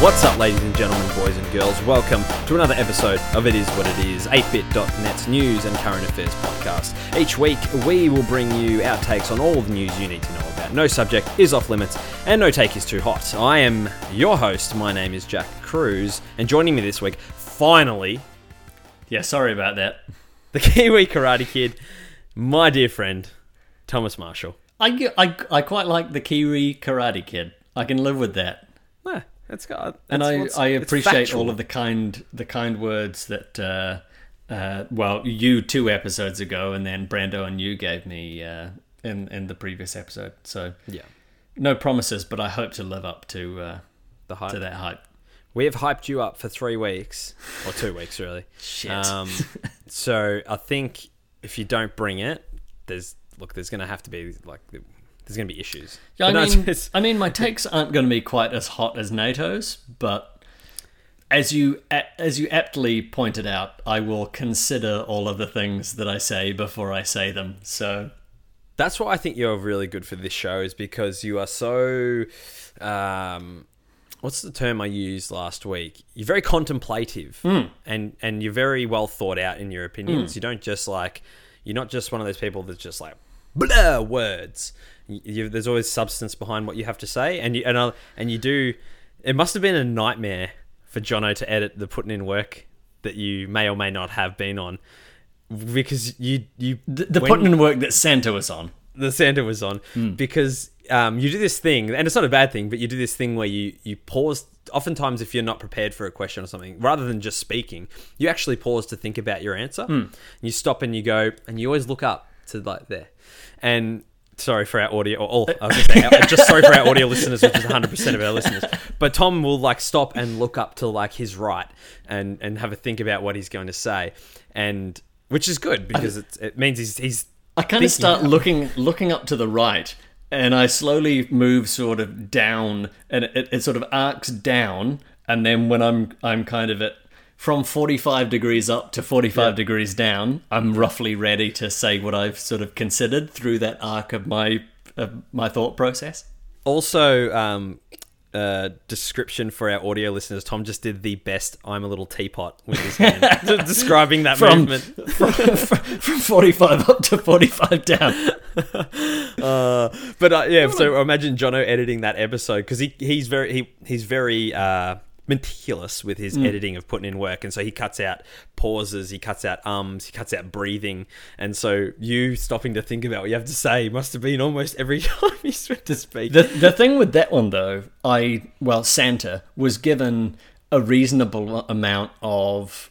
What's up, ladies and gentlemen, boys and girls? Welcome to another episode of It Is What It Is, 8bit.net's news and current affairs podcast. Each week, we will bring you our takes on all the news you need to know about. No subject is off limits, and no take is too hot. I am your host. My name is Jack Cruz, and joining me this week, finally, Yeah, sorry about that. the Kiwi Karate Kid, my dear friend, Thomas Marshall. I, I, I quite like the Kiwi Karate Kid. I can live with that, Yeah, that's got. and I, I appreciate all of the kind the kind words that uh, uh, well you two episodes ago, and then Brando and you gave me uh, in in the previous episode. So Yeah, no promises, but I hope to live up to uh, the hype. to that hype. We have hyped you up for three weeks, or two weeks, really. Shit. Um, so I think if you don't bring it, there's look, there's going to have to be like there's going to be issues. Yeah, I But no, mean, it's- it's- I mean, my takes aren't going to be quite as hot as NATO's, but as you as you aptly pointed out, I will consider all of the things that I say before I say them. So that's why I think you're really good for this show is because you are so. Um, what's the term I used last week? You're very contemplative, and and you're very well thought out in your opinions. You don't just like you're not just one of those people that's just like blah words. You, there's always substance behind what you have to say, and you and uh, and you do. It must have been a nightmare for Jono to edit the putting in work that you may or may not have been on, because you you the, the when- putting in work that Santa was on. the Santa was on because um, you do this thing, and it's not a bad thing, but you do this thing where you you pause. Oftentimes, if you're not prepared for a question or something, rather than just speaking, you actually pause to think about your answer. You stop and you go, and you always look up to like there. And sorry for our audio, or all, I was say, just sorry for our audio listeners, which is 100 percent of our listeners. But Tom will like stop and look up to like his right and and have a think about what he's going to say, and which is good because it's, it means he's he's I kind of start out. looking looking up to the right, and I slowly move sort of down, and it, it sort of arcs down, and then when I'm I'm kind of at from 45 degrees up to 45 degrees down, I'm roughly ready to say what I've sort of considered through that arc of my of my thought process. Also, um, uh, description for our audio listeners. Tom just did the best "I'm a little teapot" with his hand, describing that From, movement. from, from 45 up to 45 down. Uh, but uh, yeah, so imagine Jono editing that episode because he he's very he he's very uh, meticulous with his mm. editing of putting in work, and so he cuts out pauses, he cuts out ums, he cuts out breathing, and so you stopping to think about what you have to say must have been almost every time he's meant to speak. The the thing with that one though, I well Santa was given a reasonable amount of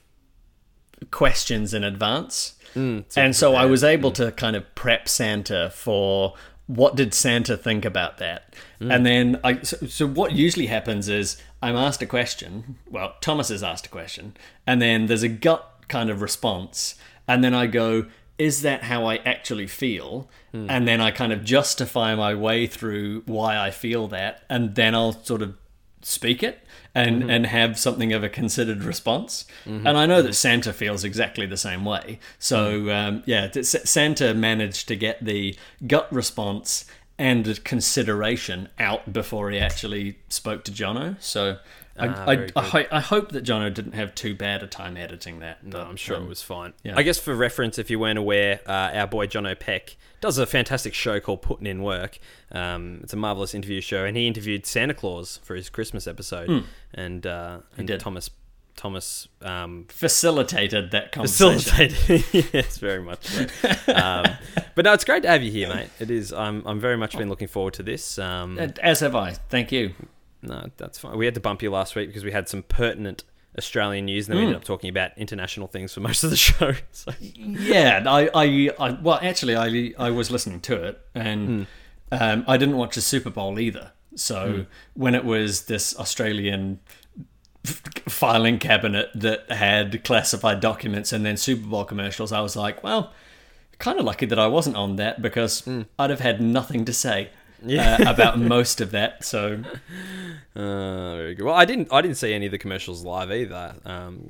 questions in advance, mm, and so I was able mm. to kind of prep Santa for what did Santa think about that, and then I so, so what usually happens is I'm asked a question. Well, Thomas is asked a question, and then there's a gut kind of response, and then I go. Is that how I actually feel? Hmm. And then I kind of justify my way through why I feel that, and then I'll sort of speak it and mm-hmm. and have something of a considered response. Mm-hmm. And I know that mm-hmm. Santa feels exactly the same way. So um, yeah, Santa managed to get the gut response and consideration out before he actually spoke to Jono. So. I, Ah, I, very I, I hope that Jono didn't have too bad a time editing that. No, but, I'm sure um, it was fine. yeah. I guess for reference, if you weren't aware, uh, our boy John Peck does a fantastic show called Putting in Work. Um, it's a marvelous interview show, and he interviewed Santa Claus for his Christmas episode, and uh, and. Thomas Thomas um, facilitated that conversation. facilitated. yes, very much. So. Um, but no, it's great to have you here, mate. It is. I'm I'm very much been looking forward to this. Um, As have I. Thank you. no, that's fine. We had to bump you last week because we had some pertinent Australian news, and then we ended up talking about international things for most of the show. So. yeah, I, I, I, well, actually, I, I was listening to it, and um, I didn't watch the Super Bowl either. So when it was this Australian filing cabinet that had classified documents and then Super Bowl commercials, I was like, well, kind of lucky that I wasn't on that because I'd have had nothing to say. uh, about most of that, so Uh, very good. Well, I didn't. I didn't see any of the commercials live either,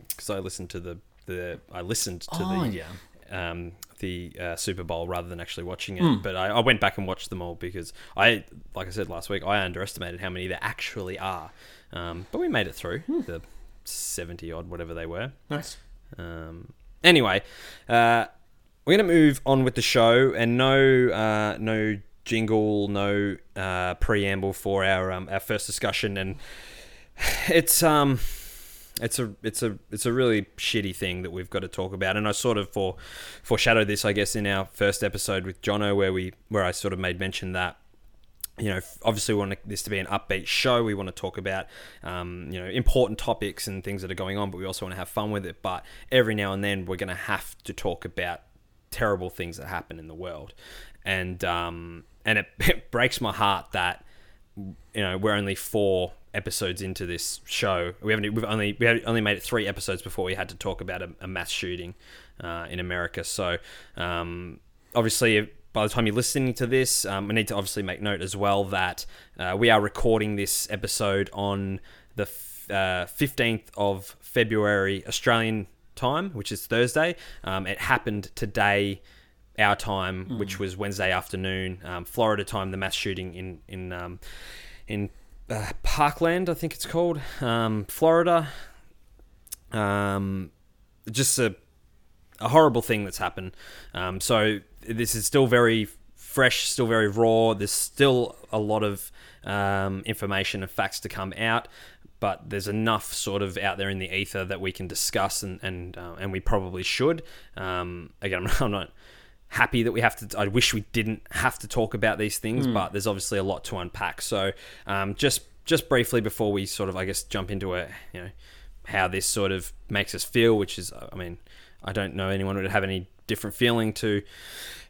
because I listened to the the. I listened to Oh, the yeah. um, the uh, Super Bowl rather than actually watching it. But I, I went back and watched them all because I, like I said last week, I underestimated how many there actually are. Um, but we made it through the seventy odd, whatever they were. Nice. Um, anyway, uh, we're going to move on with the show, and no, uh, no jingle, no uh, preamble for our um, our first discussion, and it's um, it's a it's a it's a really shitty thing that we've got to talk about, and I sort of for foreshadowed this, I guess, in our first episode with Jono, where we where I sort of made mention that you know, obviously we want this to be an upbeat show. We want to talk about, um, you know, important topics and things that are going on, but we also want to have fun with it. But every now and then we're going to have to talk about terrible things that happen in the world, and um, and it, it breaks my heart that you know we're only four episodes into this show. We haven't we've only we have only made it three episodes before we had to talk about a, a mass shooting uh, in America. So um, obviously by the time you're listening to this, um, I need to obviously make note as well that uh, we are recording this episode on the f- uh, 15th of February Australian time, which is Thursday. Um, it happened today, our time, which was Wednesday afternoon, um, Florida time. The mass shooting in in um, in uh, Parkland, I think it's called, um, Florida. Um, just a a horrible thing that's happened. Um, so this is still very fresh, still very raw. There's still a lot of um, information and facts to come out, but there's enough sort of out there in the ether that we can discuss, and and uh, and we probably should. Um, again, I'm not happy that we have to. I wish we didn't have to talk about these things, but there's obviously a lot to unpack. So um, just just briefly before we sort of, I guess, jump into a you know how this sort of makes us feel, which is, I mean, I don't know anyone would have any different feeling to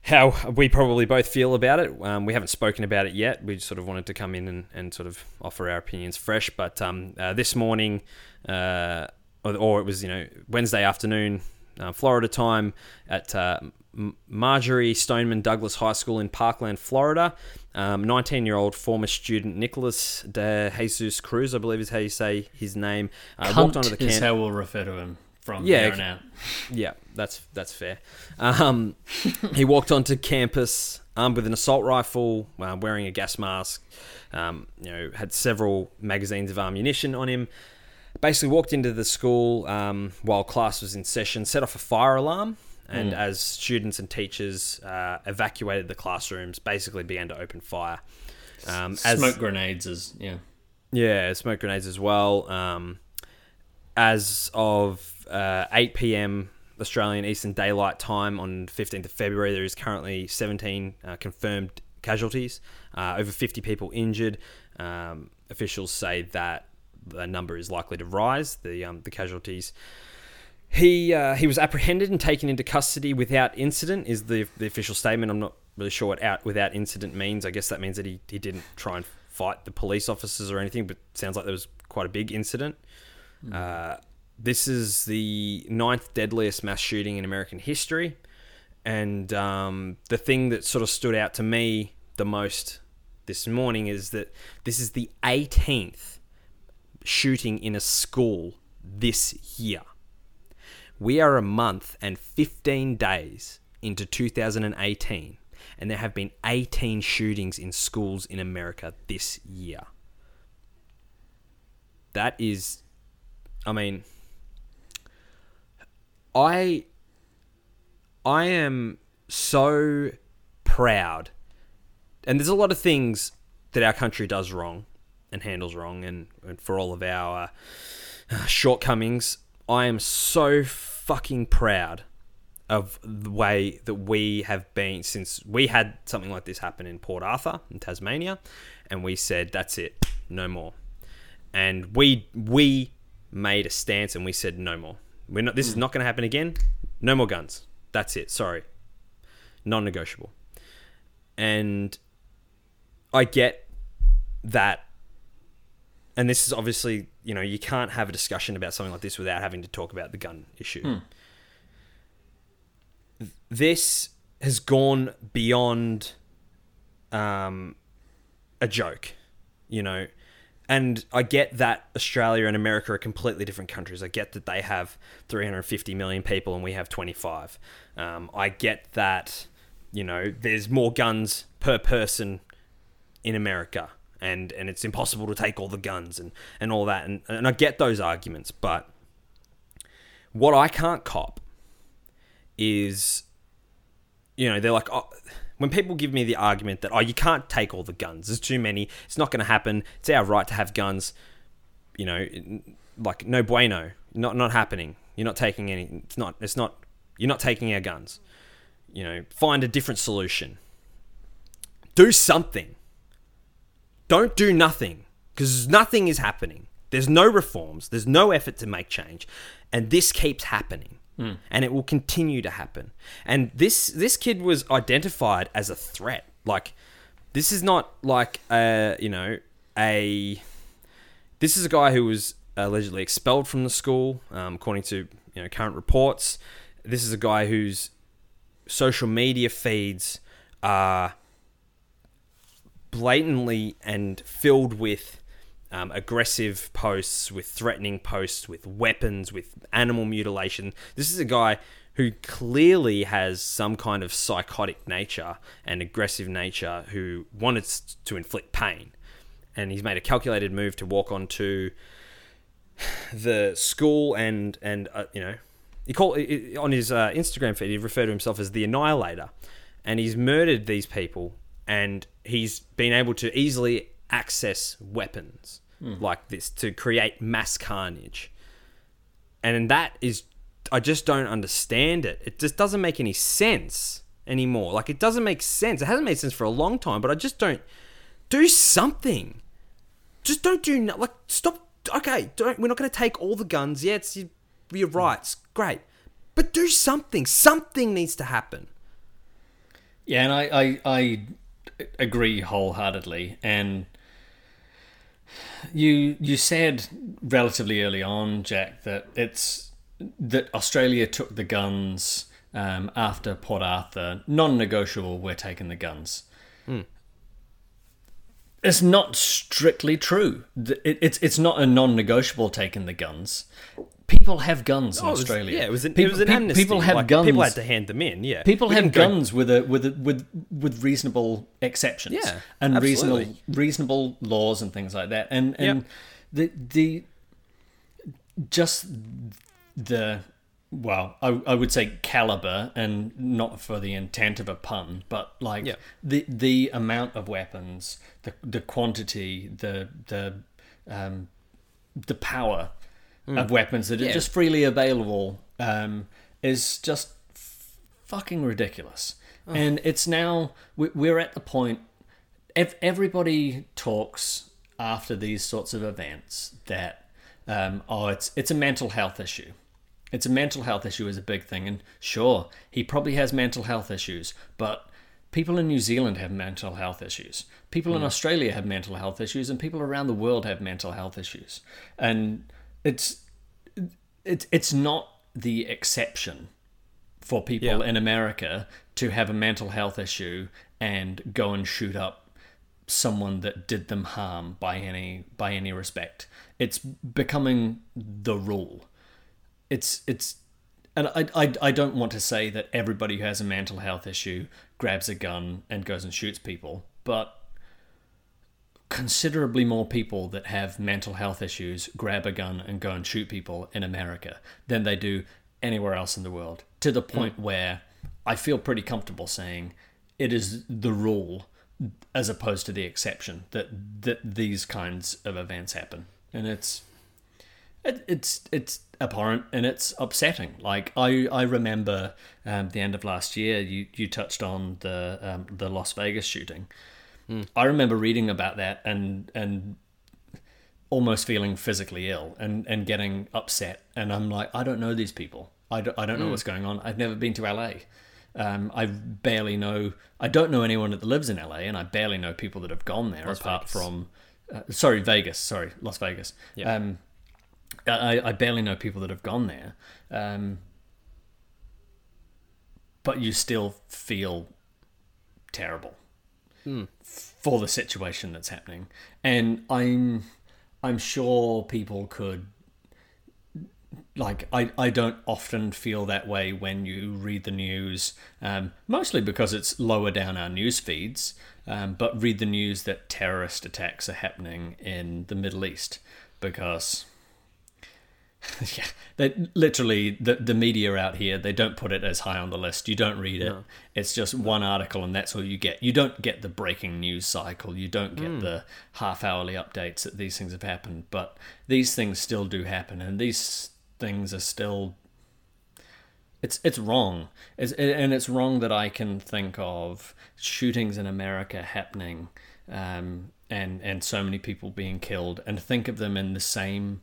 how we probably both feel about it. Um, we haven't spoken about it yet. We sort of wanted to come in and, and sort of offer our opinions fresh. But um, uh, this morning, uh, or, or it was you know Wednesday afternoon, uh, Florida time at uh, Marjory Stoneman Douglas High School in Parkland, Florida. 19 year old former student Nikolas De Jesus Cruz, I believe is how you say his name, uh, walked onto the is campus. how we'll refer to him from Yeah, out. Yeah, that's that's fair. Um, he walked onto campus armed with an assault rifle, uh, wearing a gas mask. Um, you know, had several magazines of ammunition on him. Basically, walked into the school um, while class was in session, set off a fire alarm, and as students and teachers uh, evacuated the classrooms, basically began to open fire. Um, as, Smoke grenades is yeah. yeah, smoke grenades as well. Um, as of uh, 8 p.m. Australian Eastern Daylight Time on 15th of February, there is currently 17 uh, confirmed casualties, uh, over 50 people injured. Um, officials say that the number is likely to rise. The um, the casualties. He uh, he was apprehended and taken into custody without incident. Is the the official statement? I'm not really sure what out without incident means. I guess that means that he, he didn't try and fight the police officers or anything, but sounds like there was quite a big incident. Uh, this is the ninth deadliest mass shooting in American history, and um, the thing that sort of stood out to me the most this morning is that this is the 18th shooting in a school this year. We are a month and 15 days into 2018, and there have been 18 shootings in schools in America this year. That is, I mean, I, I am so proud, and there's a lot of things that our country does wrong and handles wrong, and, and for all of our uh, shortcomings, I am so fucking proud of the way that we have been since we had something like this happen in Port Arthur in Tasmania, and we said that's it, no more. And we we made a stance and we said no more. We're not. This is not going to happen again. No more guns. That's it. Sorry, non-negotiable. And I get that and this is obviously you know you can't have a discussion about something like this without having to talk about the gun issue this has gone beyond um, a joke you know and I get that Australia and America are completely different countries. I get that they have 350 million people and we have 25. Um, I get that, you know, there's more guns per person in America and, and it's impossible to take all the guns and, and all that. And, and I get those arguments, but what I can't cop is, you know, they're like, oh, when people give me the argument that oh you can't take all the guns there's too many it's not going to happen it's our right to have guns you know like no bueno not not happening you're not taking any it's not it's not you're not taking our guns. You know find a different solution. Do something. Don't do nothing because nothing is happening. There's no reforms there's no effort to make change and this keeps happening Mm. And it will continue to happen. And this this kid was identified as a threat. Like this is not like a you know a this is a guy who was allegedly expelled from the school, um, according to you know current reports. This is a guy whose social media feeds are blatantly and filled with um, aggressive posts, with threatening posts, with weapons, with animal mutilation. This is a guy who clearly has some kind of psychotic nature and aggressive nature who wanted to inflict pain. And he's made a calculated move to walk onto the school and and uh, you know he called on his uh, Instagram feed he referred to himself as the annihilator and he's murdered these people and he's been able to easily access weapons mm. like this to create mass carnage. And that is, I just don't understand it. It just doesn't make any sense anymore. Like, it doesn't make sense. It hasn't made sense for a long time, but I just don't. Do something. Just don't do, no, like, stop. Okay, don't, we're not going to take all the guns. Yeah, it's your, your rights. Great. But do something. Something needs to happen. Yeah, and I, I, I agree wholeheartedly. And you you said relatively early on, Jack, that it's that Australia took the guns um, after Port Arthur. Non-negotiable. We're taking the guns. Mm. It's not strictly true. It's it's not a non-negotiable taking the guns people have guns in oh, Australia. Was, yeah, it was an, people, it was an amnesty. People have like, guns. People had to hand them in. Yeah, people we have guns go... with a with a, with with reasonable exceptions. Yeah, and absolutely. reasonable reasonable laws and things like that. And and yep. the the just the well, I, I would say caliber, and not for the intent of a pun, but like yep. the the amount of weapons, the the quantity, the the um, the power mm. of weapons that yeah. are just freely available um, is just f- fucking ridiculous. Oh. And it's now we're at the point. If Everybody talks after these sorts of events that um, oh, it's it's a mental health issue. It's a mental health issue is a big thing, and sure, he probably has mental health issues, but people in New Zealand have mental health issues. People mm. in hmm. Australia have mental health issues, and people around the world have mental health issues. And it's it's it's not the exception for people yeah. in America to have a mental health issue and go and shoot up someone that did them harm by any by any respect. It's becoming the rule. It's it's and I, I, I don't want to say that everybody who has a mental health issue grabs a gun and goes and shoots people, but considerably more people that have mental health issues grab a gun and go and shoot people in America than they do anywhere else in the world. To the point mm. where I feel pretty comfortable saying it is the rule as opposed to the exception that that these kinds of events happen. And it's it, it's it's abhorrent and it's upsetting. Like I I remember um, the end of last year you you touched on the um, the Las Vegas shooting Mm. I remember reading about that and and almost feeling physically ill and, and getting upset. And I'm like, I don't know these people. I don't, I don't know mm. what's going on. I've never been to LA. Um, I barely know. I don't know anyone that lives in LA, and I barely know people that have gone there Las apart Vegas. from. Uh, sorry, Vegas. Sorry, Las Vegas. Yeah. Um, I, I barely know people that have gone there. Um, but you still feel terrible mm. for the situation that's happening. And I'm I'm sure people could like I, I don't often feel that way when you read the news um, mostly because it's lower down our news feeds um, but read the news that terrorist attacks are happening in the middle east because yeah. They literally the, the media out here they don't put it as high on the list. You don't read it. No. it's just one article and that's all you get. You don't get the breaking news cycle. You don't get mm. the half hourly updates that these things have happened. But these things still do happen and these things are still it's it's wrong. It's, and it's wrong that I can think of shootings in America happening um, and and so many people being killed and think of them in the same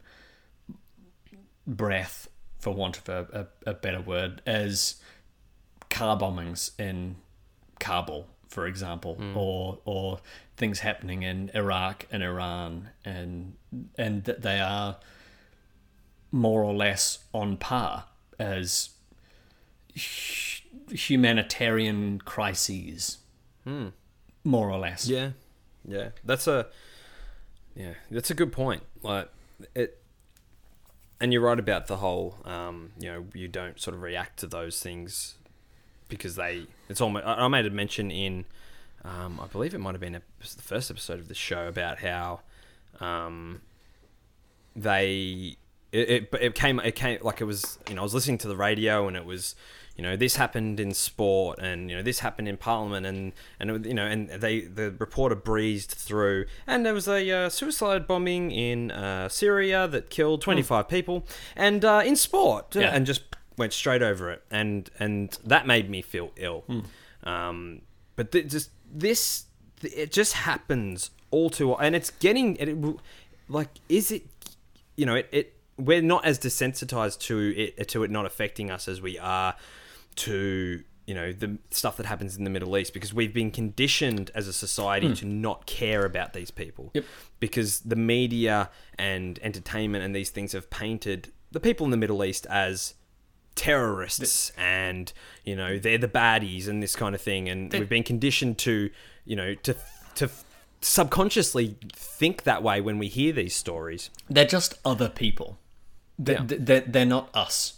breath for want of a, a, a better word as car bombings in Kabul for example mm. or or things happening in Iraq and Iran and and that they are more or less on par as humanitarian crises, hmm. more or less. Yeah, yeah, that's a yeah, that's a good point. Like it, and you're right about the whole. Um, you know, you don't sort of react to those things because they. It's almost. I made a mention in. Um, I believe it might have been a, the first episode of the show about how um, they it, it, it came it came like it was you know I was listening to the radio and it was you know this happened in sport and you know this happened in parliament and and you know and they the reporter breezed through and there was a uh, suicide bombing in uh, Syria that killed 25 mm. people and uh, in sport yeah. and just went straight over it and and that made me feel ill mm. um, but th- just this it just happens all too and it's getting it, like is it you know it, it we're not as desensitized to it to it not affecting us as we are to you know the stuff that happens in the Middle East because we've been conditioned as a society mm. to not care about these people yep. because the media and entertainment and these things have painted the people in the Middle East as terrorists the, and you know they're the baddies and this kind of thing and we've been conditioned to you know to to subconsciously think that way when we hear these stories they're just other people they're, yeah. they're, they're not us.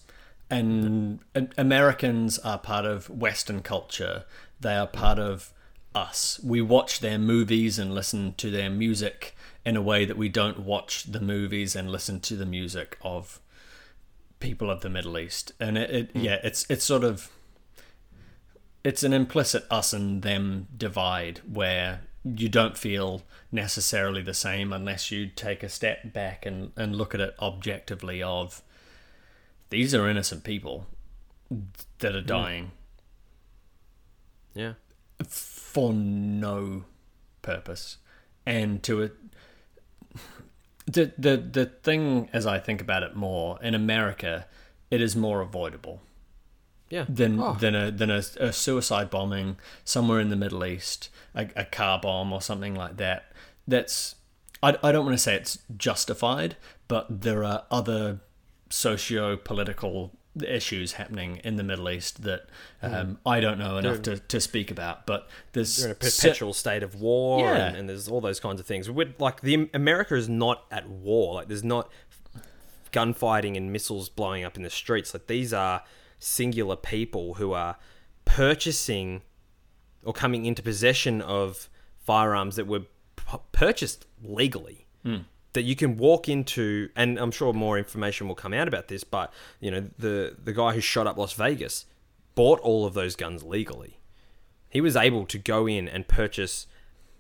And Americans are part of Western culture. They are part of us. We watch their movies and listen to their music in a way that we don't watch the movies and listen to the music of people of the Middle East. And it, it mm. yeah, it's it's sort of it's an implicit us and them divide where you don't feel necessarily the same unless you take a step back and, and look at it objectively of these are innocent people that are dying. Yeah. For no purpose. And to it the the the thing as I think about it more, in America, it is more avoidable yeah. than oh. than a than a, a, suicide bombing somewhere in the Middle East, a, a car bomb or something like that. That's I, I don't want to say it's justified, but there are other socio political issues happening in the Middle East that um, mm. I don't know enough to, to speak about. But there's in a perpetual se- state of war, yeah. and, and, there's all those kinds of things. We're, like the America is not at war. Like there's not gunfighting and missiles blowing up in the streets. Like these are singular people who are purchasing or coming into possession of firearms that were p- purchased legally. Mm. That you can walk into, and I'm sure more information will come out about this. But you know, the the guy who shot up Las Vegas bought all of those guns legally. He was able to go in and purchase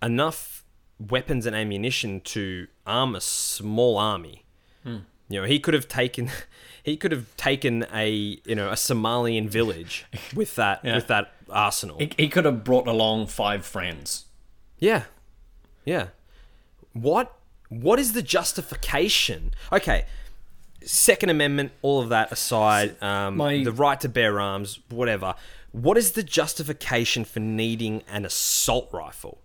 enough weapons and ammunition to arm a small army. Mm. You know, he could have taken he could have taken a you know a Somalian village with that yeah. with that arsenal. He, he could have brought along five friends. Yeah, yeah. What what is the justification? Okay, Second Amendment, all of that aside, um, My... the right to bear arms, whatever. What is the justification for needing an assault rifle?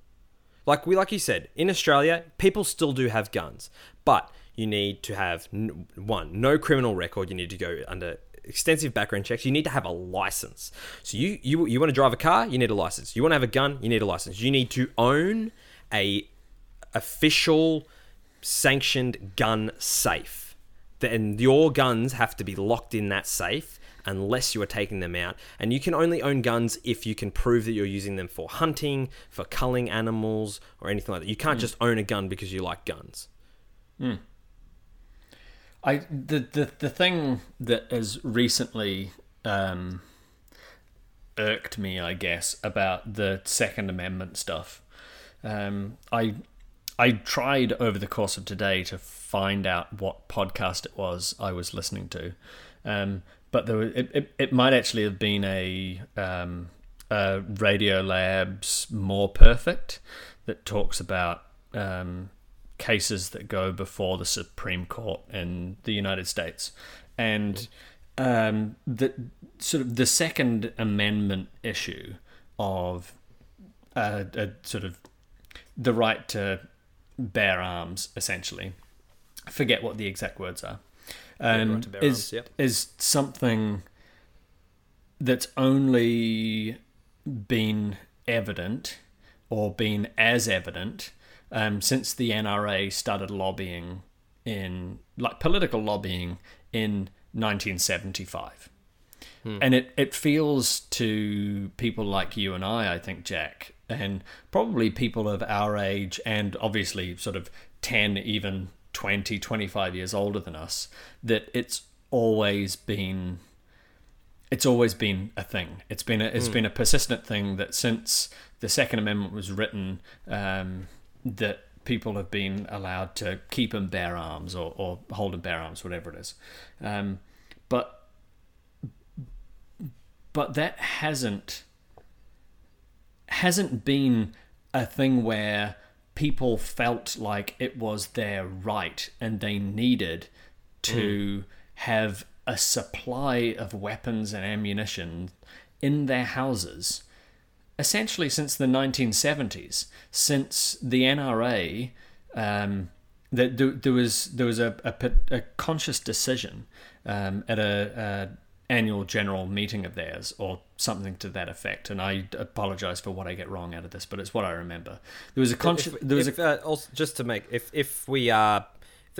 Like we, like you said, in Australia, people still do have guns, but you need to have one no criminal record. You need to go under extensive background checks. You need to have a license. So you you you want to drive a car, you need a license. You want to have a gun, you need a license. You need to own a official sanctioned gun safe. Then your guns have to be locked in that safe unless you are taking them out. And you can only own guns if you can prove that you're using them for hunting, for culling animals, or anything like that. You can't just own a gun because you like guns. I the the, the thing that has recently um, irked me, I guess, about the Second Amendment stuff. Um, I I tried over the course of today to find out what podcast it was I was listening to, um, but there was, it, it it might actually have been a, um, a Radiolab's More Perfect that talks about um, cases that go before the Supreme Court in the United States, and um, the sort of the Second Amendment issue of uh, a sort of the right to bear arms, essentially. I forget what the exact words are. Um, right is arms, yep. is something that's only been evident or been as evident um, since the NRA started lobbying in like political lobbying in 1975. And it, it feels to people like you and I, I think, Jack, and probably people of our age and obviously sort of 10, even 20, 25 years older than us, that it's always been it's always been a thing. It's been a it's been a persistent thing that since the Second Amendment was written, um, that people have been allowed to keep and bear arms or, or hold and bear arms, whatever it is. Um, but but that hasn't hasn't been a thing where people felt like it was their right and they needed to have a supply of weapons and ammunition in their houses. Essentially since the 1970s since the NRA um, that there, there was there was a, a, a conscious decision um, at a, a annual general meeting of theirs or something to that effect and I apologize for what I get wrong out of this but it's what I remember there was a conscious there was if, a uh, also, just to make if if we are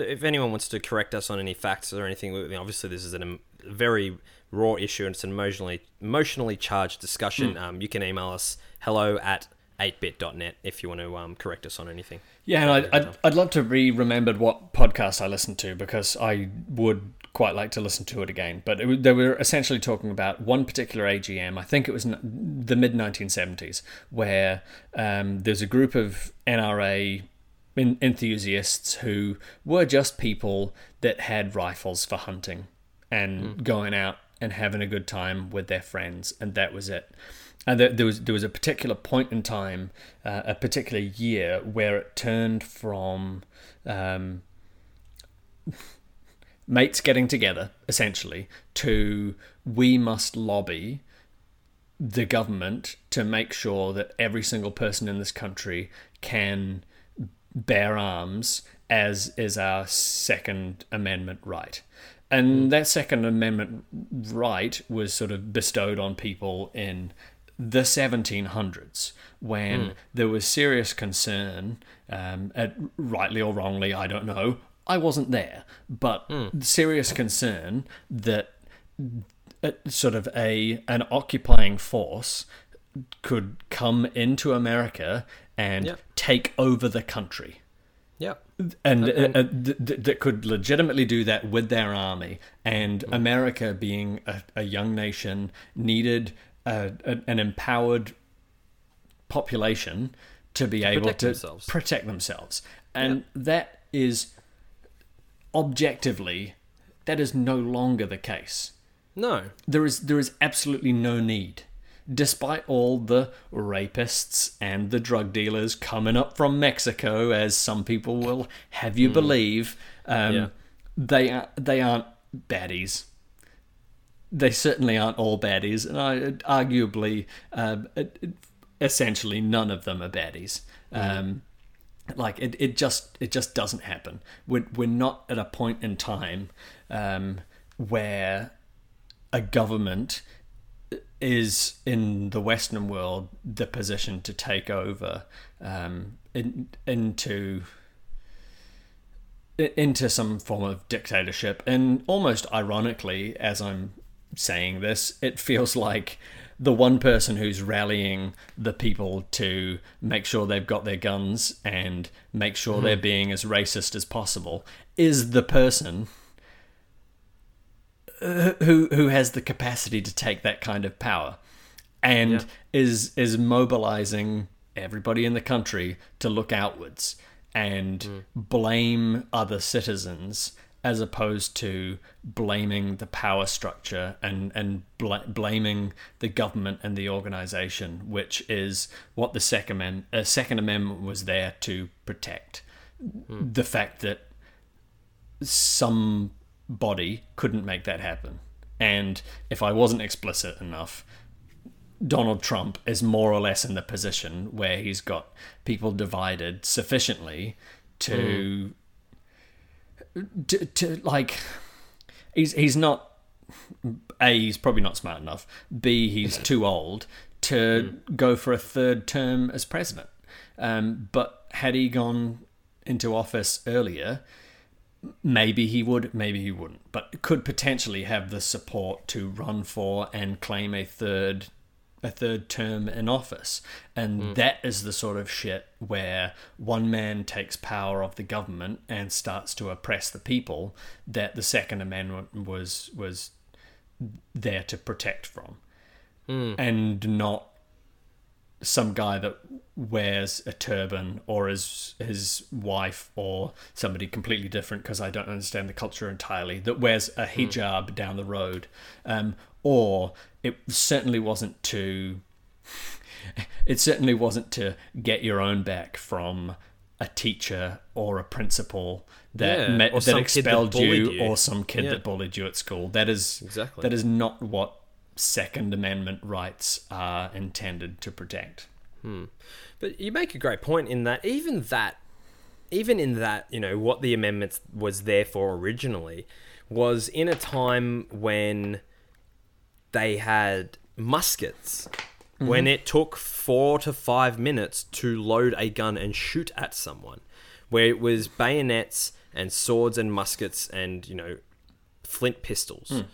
if anyone wants to correct us on any facts or anything, we- obviously this is a um, very raw issue and it's an emotionally emotionally charged discussion. Um, you can email us hello at 8bit.net if you want to um, correct us on anything. Yeah, and I'd, I'd, I'd love to re remembered what podcast I listened to because I would quite like to listen to it again. But it, they were essentially talking about one particular AGM, I think it was the mid 1970s, where um, there's a group of NRA en- enthusiasts who were just people that had rifles for hunting and going out and having a good time with their friends, and that was it. And there, there was there was a particular point in time, uh, a particular year, where it turned from um, mates getting together, essentially, to we must lobby the government to make sure that every single person in this country can bear arms as is our second amendment right. And that second amendment right was sort of bestowed on people in the 1700s when there was serious concern um, at, rightly or wrongly i don't know i wasn't there but serious concern that uh, sort of a an occupying force could come into America and Yeah. take over the country. Yeah. And uh, uh, th- th- that could legitimately do that with their army. And Mm. America, being a, a young nation, needed a, a, an empowered population to be able protect to themselves. protect themselves. And that is objectively, that is no longer the case No. there is there is absolutely no need despite all the rapists and the drug dealers coming up from Mexico as some people will have you believe um, Yeah. they are, they aren't baddies they certainly aren't all baddies and I arguably um, essentially none of them are baddies. Um, like it, it just it just doesn't happen. We're, we're not at a point in time um, where a government is in the Western world the position to take over um, in, into into some form of dictatorship. And almost ironically, as I'm saying this, it feels like the one person who's rallying the people to make sure they've got their guns and make sure they're being as racist as possible is the person uh, who who has the capacity to take that kind of power and Yeah. is is mobilizing everybody in the country to look outwards and blame other citizens as opposed to blaming the power structure and and bl- blaming the government and the organization which is what the second amendment uh, second amendment was there to protect. The fact that somebody couldn't make that happen. And if I wasn't explicit enough, Donald Trump is more or less in the position where he's got people divided sufficiently to to, to like he's he's not a he's probably not smart enough. B he's too old to go for a third term as president. Um, but had he gone into office earlier maybe he would maybe he wouldn't. But could potentially have the support to run for and claim a third a third term in office. And hmm. that is the sort of shit where one man takes power of the government and starts to oppress the people that the second amendment was was there to protect from. Hmm. And not some guy that wears a turban or his his wife or somebody completely different because I don't understand the culture entirely that wears a hmm. hijab down the road. Um, or it certainly wasn't to it certainly wasn't to get your own back from a teacher or a principal that Yeah, met, that kid that expelled you, you. or some kid Yeah. that bullied you at school that is Exactly. that is not what second amendment rights are intended to protect hmm. But you make a great point in that even that, even in that, you know, what the amendments was there for originally was in a time when they had muskets, when it took four to five minutes to load a gun and shoot at someone, where it was bayonets and swords and muskets and, you know, flint pistols.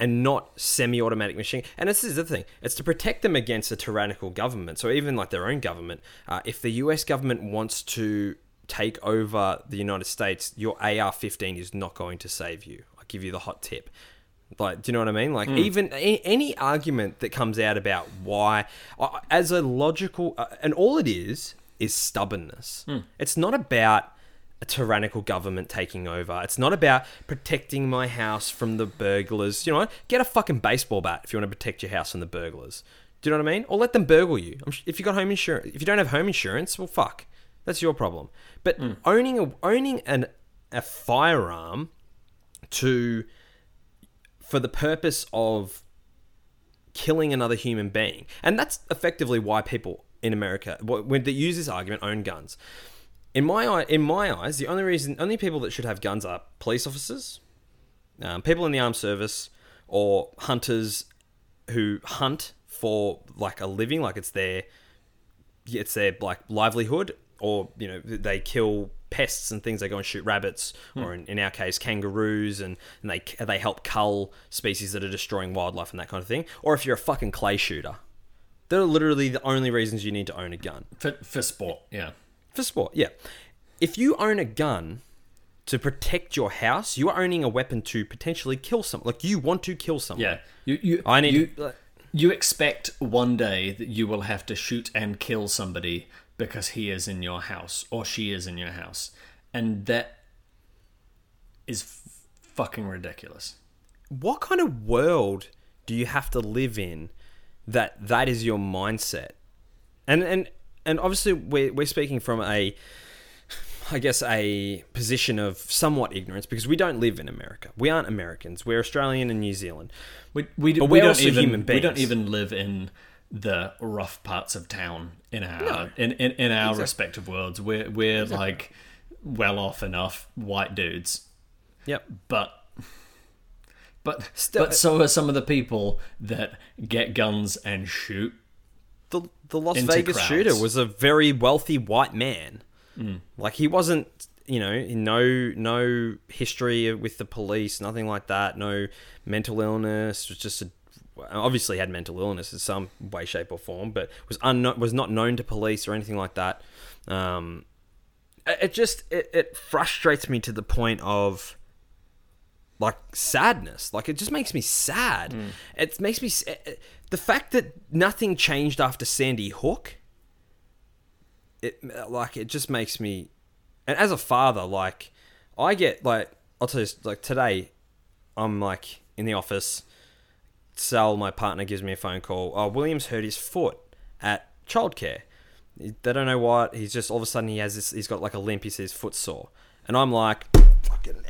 And not semi-automatic machine, and this is the thing: it's to protect them against a tyrannical government. So even like their own government, uh, if the U.S. government wants to take over the United States, your AR-15 is not going to save you. I'll give you the hot tip. Like, do you know what I mean? Like, even a, any argument that comes out about why, uh, as a logical, uh, and all it is is stubbornness. It's not about a tyrannical government taking over. It's not about protecting my house from the burglars. You know, what? get a fucking baseball bat if you want to protect your house from the burglars. Do you know what I mean? Or let them burgle you. If you got home insurance, if you don't have home insurance, well, fuck, that's your problem. But owning a owning an a firearm to for the purpose of killing another human being, and that's effectively why people in America, wh- when they use this argument, own guns. In my eye, in my eyes, the only reason, only people that should have guns are police officers, um, people in the armed service, or hunters who hunt for like a living, like it's their, it's their like livelihood, or you know they kill pests and things. They go and shoot rabbits, hmm. or in, in our case, kangaroos, and, and they they help cull species that are destroying wildlife and that kind of thing. Or if you're a fucking clay shooter, they're literally the only reasons you need to own a gun for, for sport yeah for sport. Yeah, if you own a gun to protect your house, you are owning a weapon to potentially kill someone. Like you want to kill someone. yeah you you I need. you, to, you expect one day that you will have to shoot and kill somebody because he is in your house or she is in your house. And that is f- fucking ridiculous. What kind of world do you have to live in that that is your mindset? And and and obviously we're, we're speaking from a i guess a position of somewhat ignorance because we don't live in america. We aren't americans. We're australian and new zealand. We we, But we don't even human we don't even live in the rough parts of town in our in, in, in our respective worlds. We're we're like well off enough white dudes, yep but but Still- but so are some of the people that get guns and shoot. the the Las Vegas crowds. shooter was a very wealthy white man. Hmm. Like he wasn't you know, no no history with the police, nothing like that. No mental illness. Was just a, obviously had mental illness in some way, shape, or form, but was unknown, was not known to police or anything like that. Um, it just it, it frustrates me to the point of like sadness. Like it just makes me sad. It makes me it- the fact that nothing changed after Sandy Hook. It like it just makes me, and as a father, like I get like I'll tell you like today, I'm like in the office. Sal, my partner, gives me a phone call. Oh, William's hurt his foot at childcare. They don't know what. He's just all of a sudden he has this. He's got like a limp. He says foot sore, and I'm like, fucking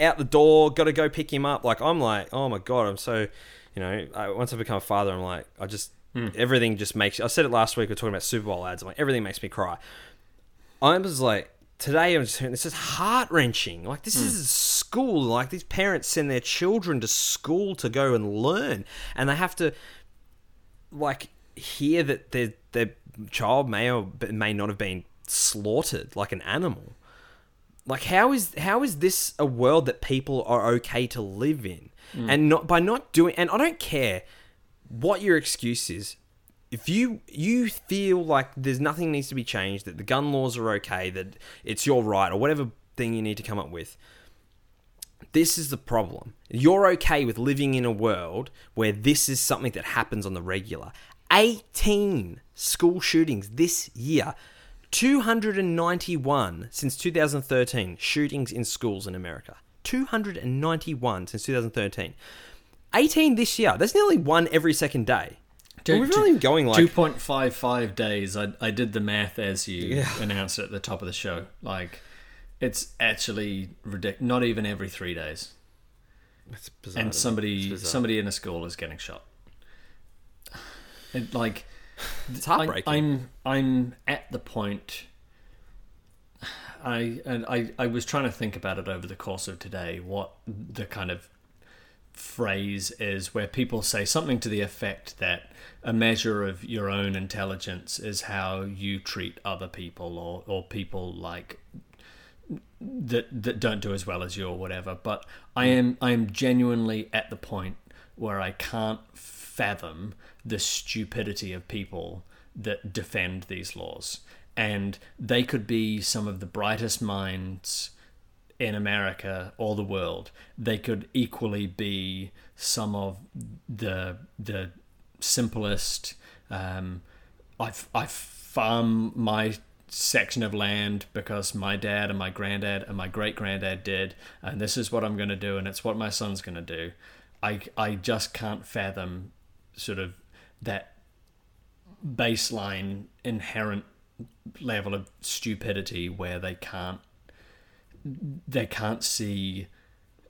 out the door. Got to go pick him up. Like I'm like, oh my god, I'm so, you know. I, once I become a father, I'm like, I just hmm. everything just makes. I said it last week. We are talking about Super Bowl ads. I'm like, everything makes me cry. I was like, today I'm just this is heart wrenching. Like this hmm. is school. Like these parents send their children to school to go and learn, and they have to like hear that their their child may or may not have been slaughtered like an animal. Like how is how is this a world that people are okay to live in? Mm. And not by not doing and I don't care what your excuse is. If you you feel like there's nothing needs to be changed, that the gun laws are okay, that it's your right or whatever thing you need to come up with, this is the problem. You're okay with living in a world where this is something that happens on the regular. 18 school shootings this year. 291 since 2013 shootings in schools in America. 291 since 2013. 18 this year. That's nearly one every second day. Two- two- only going like 2.55 days. I, I did the math as you Yeah. announced it at the top of the show. Like, it's actually ridiculous. Not even every three days. It's bizarre, and somebody bizarre. somebody in a school is getting shot. It, like, it's I, heartbreaking. I'm I'm at the point. I and I I was trying to think about it over the course of today. What the kind of phrase is where people say something to the effect that a measure of your own intelligence is how you treat other people or or people like that that don't do as well as you or whatever. But I am I am genuinely at the point where I can't fathom the stupidity of people that defend these laws. And they could be some of the brightest minds in America or the world. They could equally be some of the the simplest. Um, I I farm my section of land because my dad and my granddad and my great granddad did, and this is what I'm going to do, and it's what my son's going to do. I I just can't fathom sort of that baseline inherent level of stupidity where they can't they can't see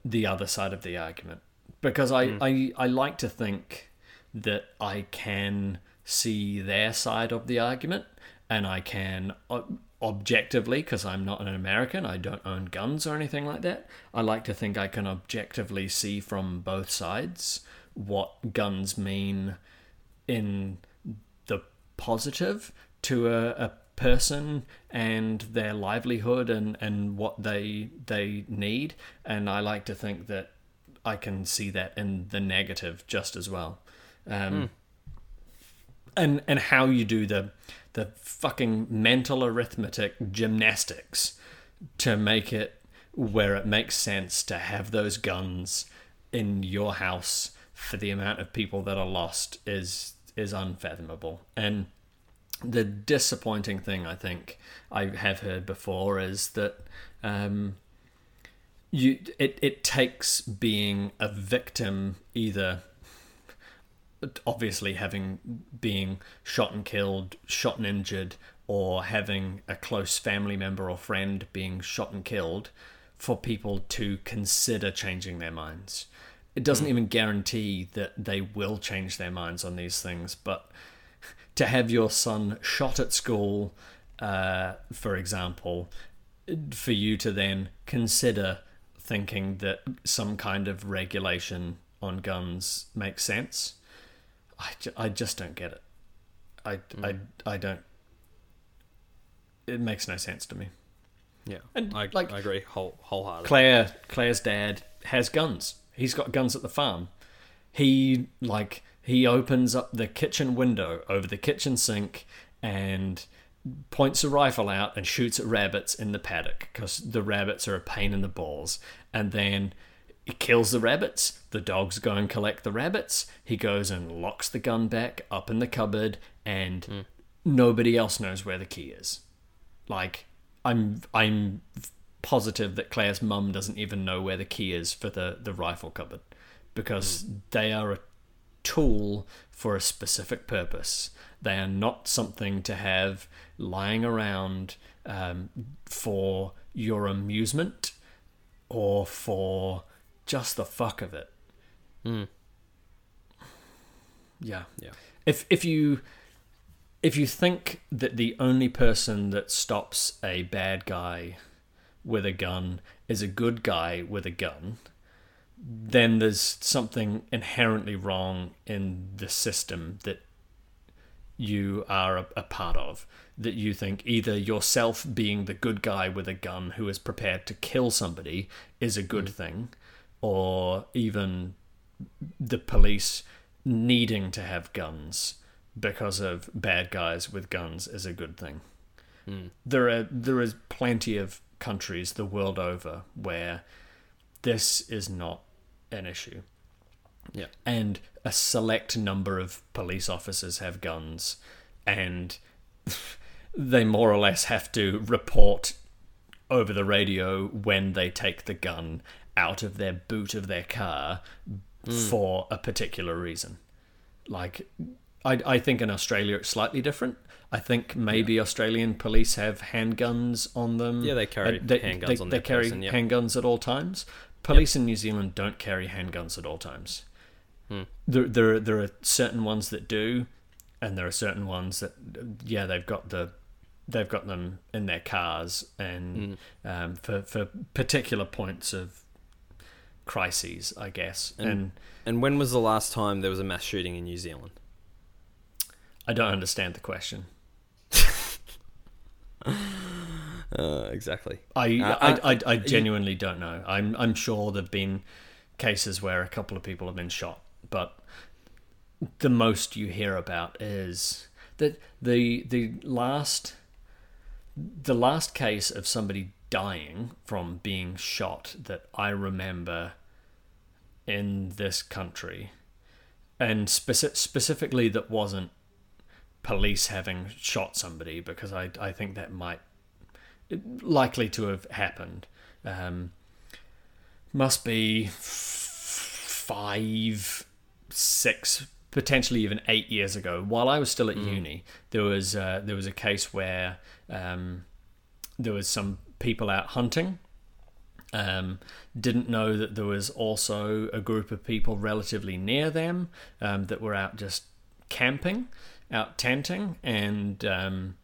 the other side of the argument because I, hmm. I I like to think that I can see their side of the argument and I can objectively because I'm not an American I don't own guns or anything like that I like to think I can objectively see from both sides what guns mean in the positive to a, a person and their livelihood and, and what they they need and I like to think that I can see that in the negative just as well. Um, and and how you do the the fucking mental arithmetic gymnastics to make it where it makes sense to have those guns in your house for the amount of people that are lost is is unfathomable. And the disappointing thing I think I have heard before is that um, you it, it takes being a victim either obviously having being shot and killed, shot and injured, or having a close family member or friend being shot and killed for people to consider changing their minds. It doesn't even guarantee that they will change their minds on these things, but to have your son shot at school, uh, for example, for you to then consider thinking that some kind of regulation on guns makes sense, I, ju- I just don't get it. I, I, hmm. I don't. It makes no sense to me. Yeah, And, I, like- I agree whole, wholeheartedly. Claire Claire's dad has guns. He's got guns at the farm. He like he opens up the kitchen window over the kitchen sink and points a rifle out and shoots at rabbits in the paddock because the rabbits are a pain in the balls. And then he kills the rabbits. The dogs go and collect the rabbits. He goes and locks the gun back up in the cupboard, and nobody else knows where the key is. Like I'm I'm positive that Claire's mum doesn't even know where the key is for the the rifle cupboard because they are a tool for a specific purpose. They are not something to have lying around um, for your amusement or for just the fuck of it. Hmm. Yeah. Yeah. If if you if you think that the only person that stops a bad guy with a gun is a good guy with a gun, then there's something inherently wrong in the system that you are a, a part of. That you think either yourself being the good guy with a gun who is prepared to kill somebody is a good hmm. thing, or even the police needing to have guns because of bad guys with guns is a good thing. Hmm. There are there is plenty of countries the world over where this is not an issue, Yeah. and a select number of police officers have guns, and they more or less have to report over the radio when they take the gun out of their boot of their car for a particular reason. Like, I, I think in Australia it's slightly different. I think maybe Australian police have handguns on them. Yeah, they carry they, handguns they, on they their carry person, yep. handguns at all times. Police in New Zealand don't carry handguns at all times. Hmm. There, there, there are certain ones that do, and there are certain ones that, yeah, they've got the, they've got them in their cars and Hmm. um, for for particular points of crises, I guess. and And when was the last time there was a mass shooting in New Zealand? I don't understand the question. Uh, exactly. I, Uh, I, uh, I, I genuinely don't know. I'm I'm sure there've been cases where a couple of people have been shot, but the most you hear about is that the the last the last case of somebody dying from being shot that I remember in this country, and speci- specifically that wasn't police having shot somebody because I I think that might likely to have happened. Um, must be f- five, six, potentially even eight years ago. While I was still at uni, there was uh, there was a case where um, there was some people out hunting. Um, didn't know that there was also a group of people relatively near them um, that were out just camping, out tenting, and um,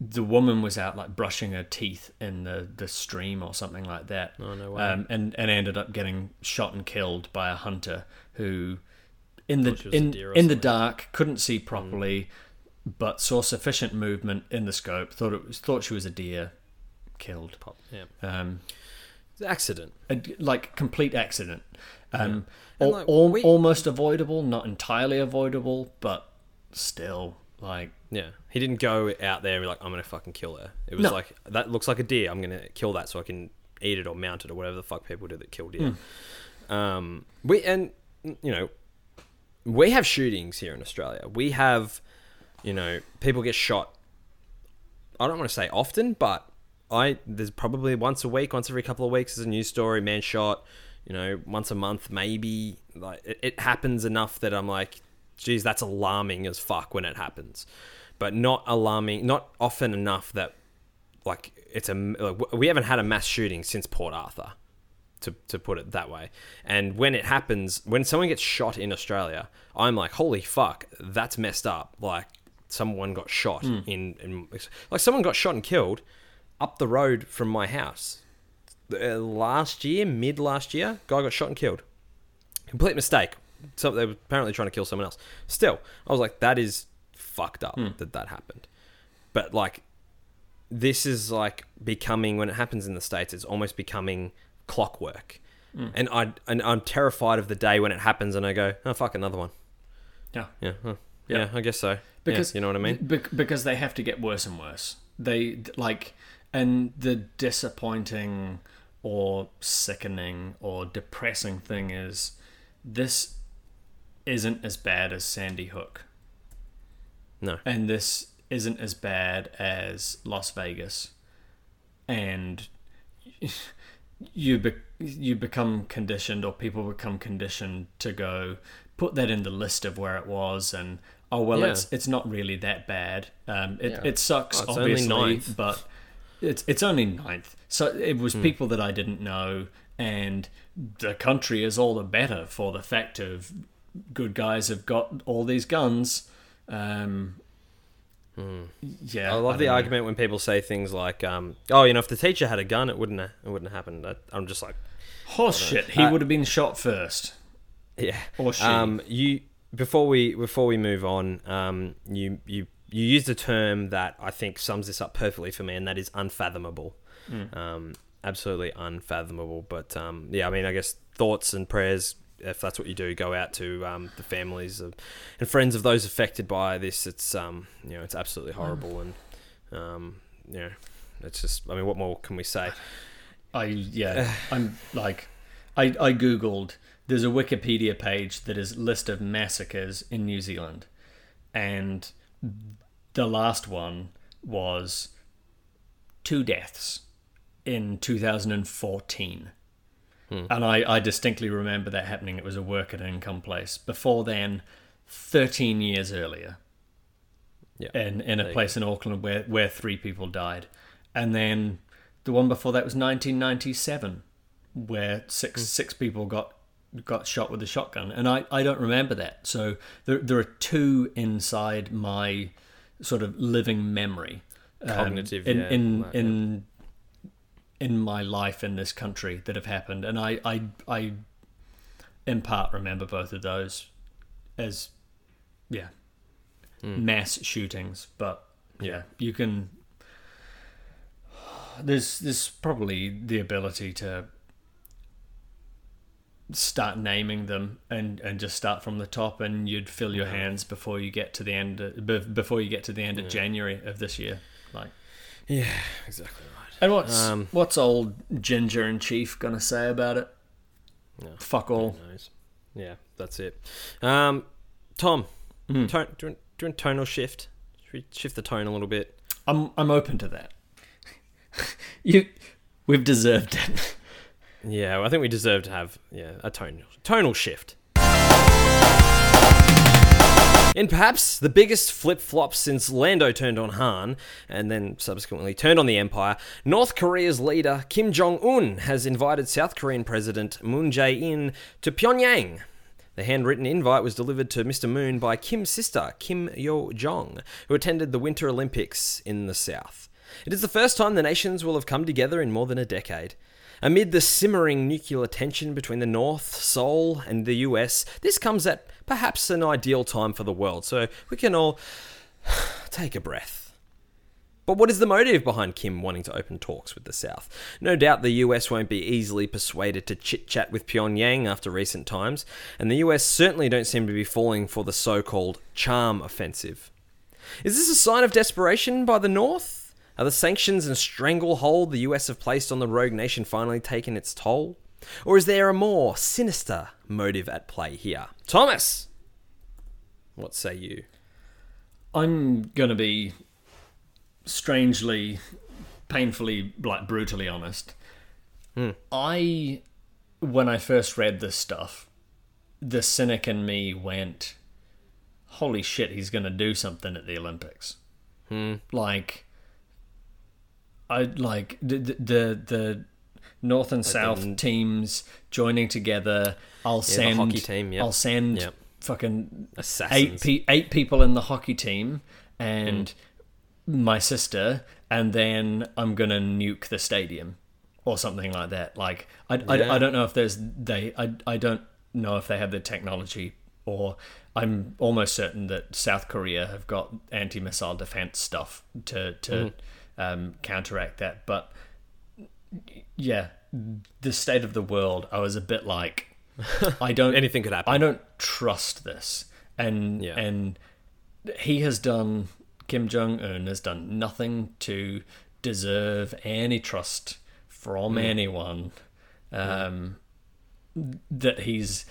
the woman was out like brushing her teeth in the, the stream or something like that. Oh, no way. Um, and and ended up getting shot and killed by a hunter who, in the Thought she was a in in the dark, couldn't see properly, but saw sufficient movement in the scope. Thought it was thought she was a deer, killed. Pop. Yeah. Um, accident. a, like complete accident. Um, And, al- like, al- we- almost avoidable, not entirely avoidable, but still like Yeah. He didn't go out there and be like, I'm going to fucking kill her. It was No. like, that looks like a deer. I'm going to kill that so I can eat it or mount it or whatever the fuck people do that kill deer. Um, we, and, you know, we have shootings here in Australia. We have, you know, people get shot. I don't want to say often, but I there's probably once a week, once every couple of weeks, there's a news story, man shot. You know, once a month, maybe. Like it, it happens enough that I'm like, geez, that's alarming as fuck when it happens, but not alarming, not often enough that like it's a like, we haven't had a mass shooting since Port Arthur to, to put it that way. And when it happens, when someone gets shot in Australia, I'm like, holy fuck, that's messed up. Like someone got shot in, in like someone got shot and killed up the road from my house. Uh, last year, mid last year, guy got shot and killed. Complete mistake. So they were apparently trying to kill someone else. Still, I was like, that is fucked up that that happened. But like, this is like becoming when it happens in the states, it's almost becoming clockwork. Hmm. And I and I'm terrified of the day when it happens, and I go, oh fuck, another one. Yeah. Yeah, huh. Yeah. yeah, I guess so. because yeah, you know what I mean. bec- because they have to get worse and worse. They like, and the disappointing or sickening or depressing thing is, this isn't as bad as Sandy Hook, No, and this isn't as bad as Las Vegas, and you be- you become conditioned or people become conditioned to go put that in the list of where it was and oh well Yeah. it's it's not really that bad um it, Yeah. it sucks Oh, obviously but it's it's only ninth so it was Hmm. people that I didn't know and the country is all the better for the fact of good guys have got all these guns um yeah Hmm. I love the don't know. argument when people say things like, um, "Oh, you know, if the teacher had a gun, it wouldn't have, it wouldn't have happened." I, I'm just like, horse shit he Uh, would have been shot first Yeah. Or she. Um, you before we before we move on, um, you you you used a term that I think sums this up perfectly for me, and that is unfathomable. Um, absolutely unfathomable. But um, yeah, I mean, I guess thoughts and prayers, if that's what you do, go out to um, the families of, and friends of those affected by this. It's um, you know, it's absolutely horrible, and um, you know, it's just. I mean, what more can we say? I yeah, I'm like, I I googled. There's a Wikipedia page that is list of massacres in New Zealand, and the last one was two deaths in 2014. And I, I distinctly remember that happening. It was a work at an income place. Before then, 13 years earlier, Yeah. in, in a There place in Auckland where, where three people died. And then the one before that was 1997, where six six people got got shot with a shotgun. And I, I don't remember that. So there, there are two inside my sort of living memory. um, Cognitive, in yeah, in in in my life in this country that have happened, and I I I in part remember both of those as yeah hmm. mass shootings, but yeah, you can. There's there's probably the ability to start naming them and and just start from the top, and you'd fill your hands before you get to the end uh, of, before you get to the end of January of this year, like. Yeah, exactly right. And what's Um, what's old Ginger and Chief gonna say about it? No. Fuck all. Yeah, that's it. Um, Tom, Hmm. tone, do, you want, do you want tonal shift? Should we shift the tone a little bit? I'm I'm open to that. you, we've deserved it. Yeah, well, I think we deserve to have yeah a tonal tonal shift. In perhaps the biggest flip flop since Lando turned on Han and then subsequently turned on the Empire, North Korea's leader Kim Jong un has invited South Korean President Moon Jae in to Pyongyang. The handwritten invite was delivered to Mr. Moon by Kim's sister, Kim Yo Jong, who attended the Winter Olympics in the South. It is the first time the nations will have come together in more than a decade. Amid the simmering nuclear tension between the North, Seoul, and the US, this comes at perhaps an ideal time for the world, so we can all take a breath. But what is the motive behind Kim wanting to open talks with the South? No doubt the US won't be easily persuaded to chit chat with Pyongyang after recent times, and the US certainly don't seem to be falling for the so called charm offensive. Is this a sign of desperation by the North? Are the sanctions and stranglehold the US have placed on the rogue nation finally taken its toll? Or is there a more sinister motive at play here? Thomas! What say you? I'm gonna be strangely, painfully, like brutally honest. Hmm. I, when I first read this stuff, the cynic in me went, "Holy shit, he's gonna do something at the Olympics." Hmm. Like, I like the the the, North and South teams joining together. I'll the send hockey team, yep. I'll send fucking Assassins. eight pe- eight people in the hockey team and mm. my sister, and then I'm gonna nuke the stadium or something like that. Like I, Yeah. I, I don't know if there's they I, I don't know if they have the technology or I'm almost certain that South Korea have got anti-missile defense stuff to to mm. Um, counteract that. But yeah, the state of the world, I was a bit like, I don't Anything could happen. I don't trust this, and Yeah. and he has done Kim Jong Un has done nothing to deserve any trust from Mm. anyone. Um, that he's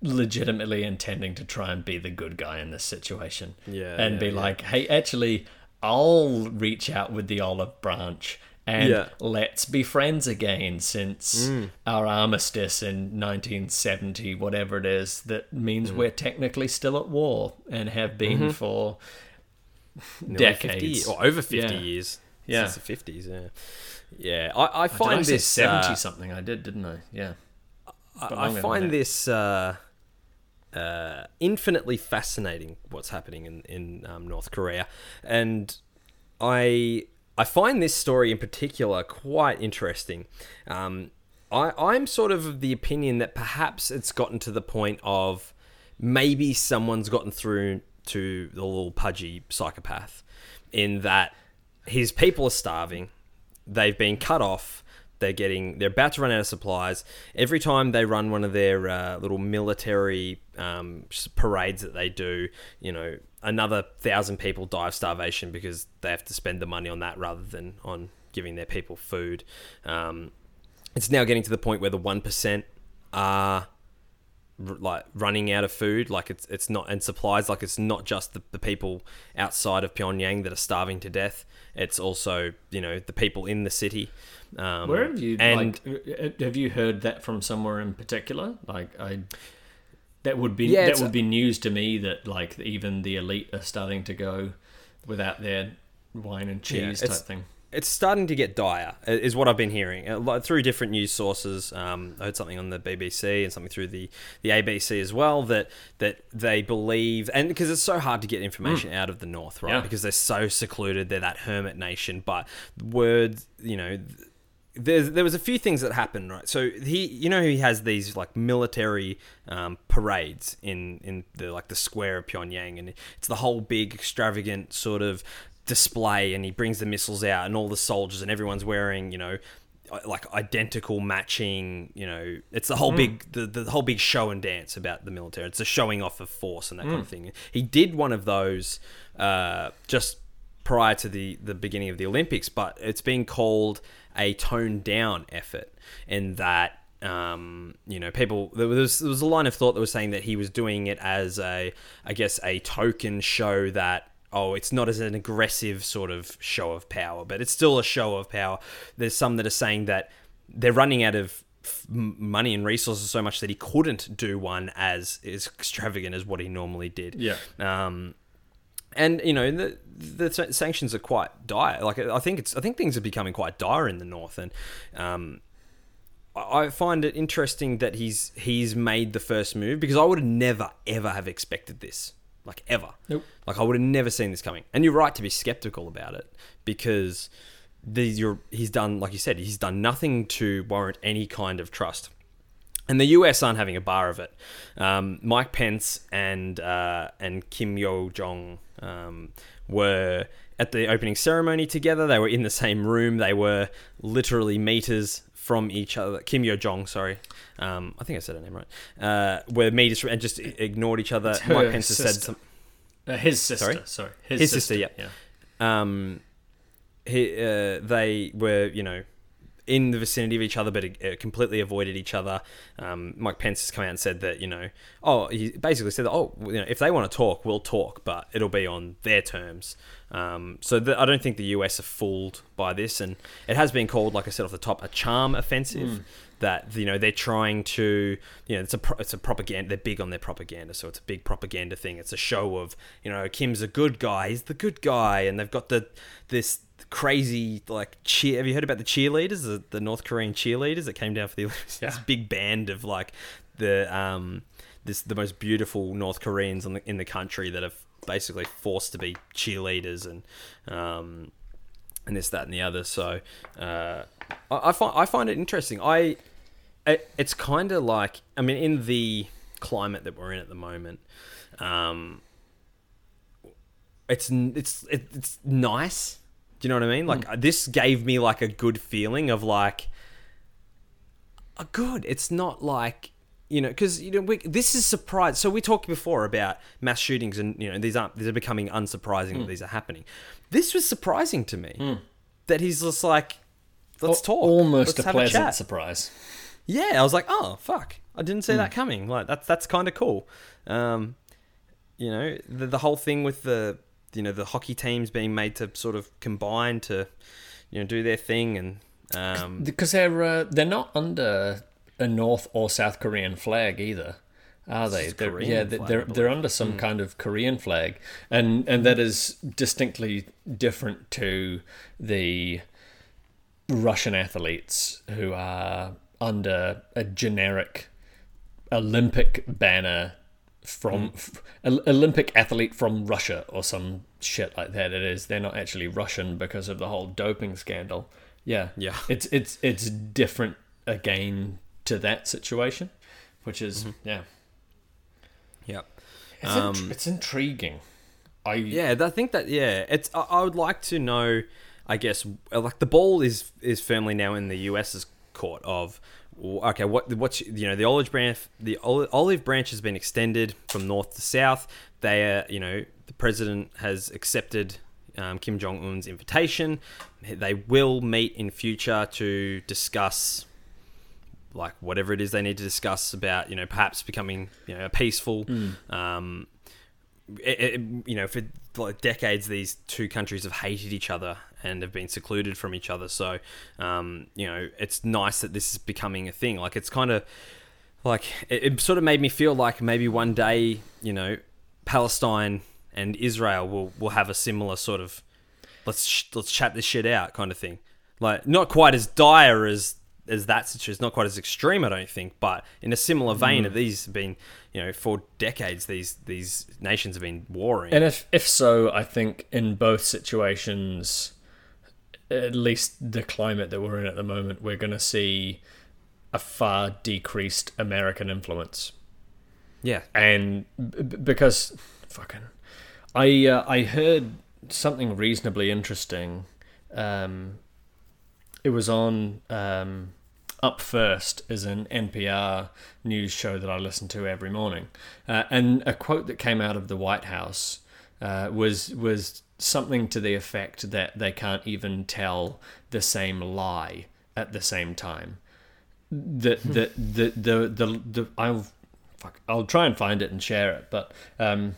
legitimately intending to try and be the good guy in this situation. Yeah, and yeah, be yeah. like, hey, actually, I'll reach out with the olive branch and Yeah. let's be friends again since Mm. our armistice in 1970, whatever it is, that means Mm. we're technically still at war and have been Mm-hmm. for Nearly decades. 50, or over 50 Yeah. years. Yeah. Since the 50s, yeah. Yeah, I, I find I this. 70 uh, something? I did, didn't I? Yeah. I, I find this uh, uh, infinitely fascinating. What's happening in in um, North Korea, and I I find this story in particular quite interesting. Um, I I'm sort of of the opinion that perhaps it's gotten to the point of maybe someone's gotten through to the little pudgy psychopath, in that his people are starving, they've been cut off. They're getting. They're about to run out of supplies. Every time they run one of their uh, little military um, parades that they do, you know, another thousand people die of starvation because they have to spend the money on that rather than on giving their people food. Um, it's now getting to the point where the one percent are like running out of food like it's it's not and supplies like it's not just the, the people outside of Pyongyang that are starving to death it's also you know the people in the city um, Where have you and like uh, have you heard that from somewhere in particular? Like I that would be Yeah, that would be news to me that like even the elite are starting to go without their wine and Yeah, cheese type it's- thing. it's starting to get dire, is what I've been hearing uh, through different news sources. Um, I heard something on the BBC and something through the, the ABC as well that that they believe, and because it's so hard to get information out of the north, right? Mm. Yeah. Because they're so secluded, they're that hermit nation. But words, you know. th- There's, there was a few things that happened, right? So he, you know, he has these like military um, parades in in the like the square of Pyongyang, and it's the whole big extravagant sort of display and he brings the missiles out and all the soldiers and everyone's wearing you know like identical matching you know it's the whole big the, the whole big show and dance about the military. It's a showing off of force and that kind of thing. He did one of those uh, just prior to the the beginning of the olympics but it's been called a toned down effort and that um, you know, people. There was there was a line of thought that was saying that he was doing it as a, I guess, a token show that oh, it's not as an aggressive sort of show of power, but it's still a show of power. There's some that are saying that they're running out of f- money and resources so much that he couldn't do one as as extravagant as what he normally did. Yeah. Um, and you know the the sanctions are quite dire. Like I think it's I think things are becoming quite dire in the north, and um, I find it interesting that he's he's made the first move because I would have never ever have expected this, like ever. Nope. Like I would have never seen this coming. And you're right to be skeptical about it because these you're, he's done like you said he's done nothing to warrant any kind of trust. And the US aren't having a bar of it. Um, Mike Pence and uh, and Kim Yo Jong um, were at the opening ceremony together. They were in the same room. They were literally meters from each other. Kim Yo Jong, sorry, um, I think I said her name right. Uh, were meters from, and just ignored each other. her Mike Pence has said sister. some. Uh, his sister, Sorry? sorry. His sister, yeah. yeah. um, he, uh, they were, you know, in the vicinity of each other, but completely avoided each other. Um, Mike Pence has come out and said that, you know, oh, he basically said that, oh, you know, if they want to talk, we'll talk, but it'll be on their terms. Um, so the, I don't think the US are fooled by this, and it has been called, like I said off the top, a charm offensive. That you know they're trying to, you know, it's a pro- it's a propaganda. They're big on their propaganda, so it's a big propaganda thing. It's a show of, you know, Kim's a good guy. He's the good guy, and they've got the this crazy like cheer. Have you heard about the cheerleaders, the, the North Korean cheerleaders that came down for the Olympics? This big band of like the um this the most beautiful North Koreans in the in the country that have basically forced to be cheerleaders and um and this that and the other. So uh, I, I find I find it interesting. I it, it's kind of like I mean in the climate that we're in at the moment. Um, it's it's it, it's nice Do you know what I mean? Like Hmm. this gave me like a good feeling of like, a good. It's not like you know because you know we, this is surprise. So we talked before about mass shootings and you know these aren't these are becoming unsurprising Hmm. that these are happening. This was surprising to me that he's just like, let's Al- talk, Almost Let's a pleasant chat. surprise. Yeah, I was like, oh fuck, I didn't see that coming. Like that's that's kind of cool. Um, you know, the the whole thing with the you know the hockey teams being made to sort of combine to you know do their thing and um, Because they're uh, they're not under a North or South Korean flag either, are they? They're, yeah, flag, they're they're, they're under some kind of Korean flag, and and that is distinctly different to the Russian athletes who are under a generic Olympic banner from hmm. f- Olympic athlete from Russia or some shit like that. It is. They're not actually Russian because of the whole doping scandal. Yeah, Yeah. It's it's it's different again to that situation, which is mm-hmm. yeah. yeah. It's, int- um, it's intriguing. I Yeah, I think that yeah, it's. I, I would like to know. I guess like the ball is is firmly now in the US's court of okay, what what's you know the olive branch the olive branch has been extended from north to south. They are you know the president has accepted um, Kim Jong Un's invitation. They will meet in future to discuss like whatever it is they need to discuss about you know perhaps becoming you know a peaceful um, it, it- you know, for like decades, these two countries have hated each other and have been secluded from each other. So, um, you know, it's nice that this is becoming a thing. Like, it's kind of like it, it sort of made me feel like maybe one day, you know, Palestine and Israel will will have a similar sort of let's sh- let's chat this shit out kind of thing. Like, not quite as dire as as that situation, not quite as extreme, I don't think, but in a similar vein of these have been, you know, for decades these these nations have been warring. And if if so, I think in both situations, at least the climate that we're in at the moment, we're going to see a far decreased American influence. yeah, and b- because fucking i uh, i heard something reasonably interesting um it was on um up first is an npr news show that i listen to every morning. Uh, and a quote that came out of the white house uh, was was something to the effect that they can't even tell the same lie at the same time. The the the the the, the I'll fuck I'll try and find it and share it, but um,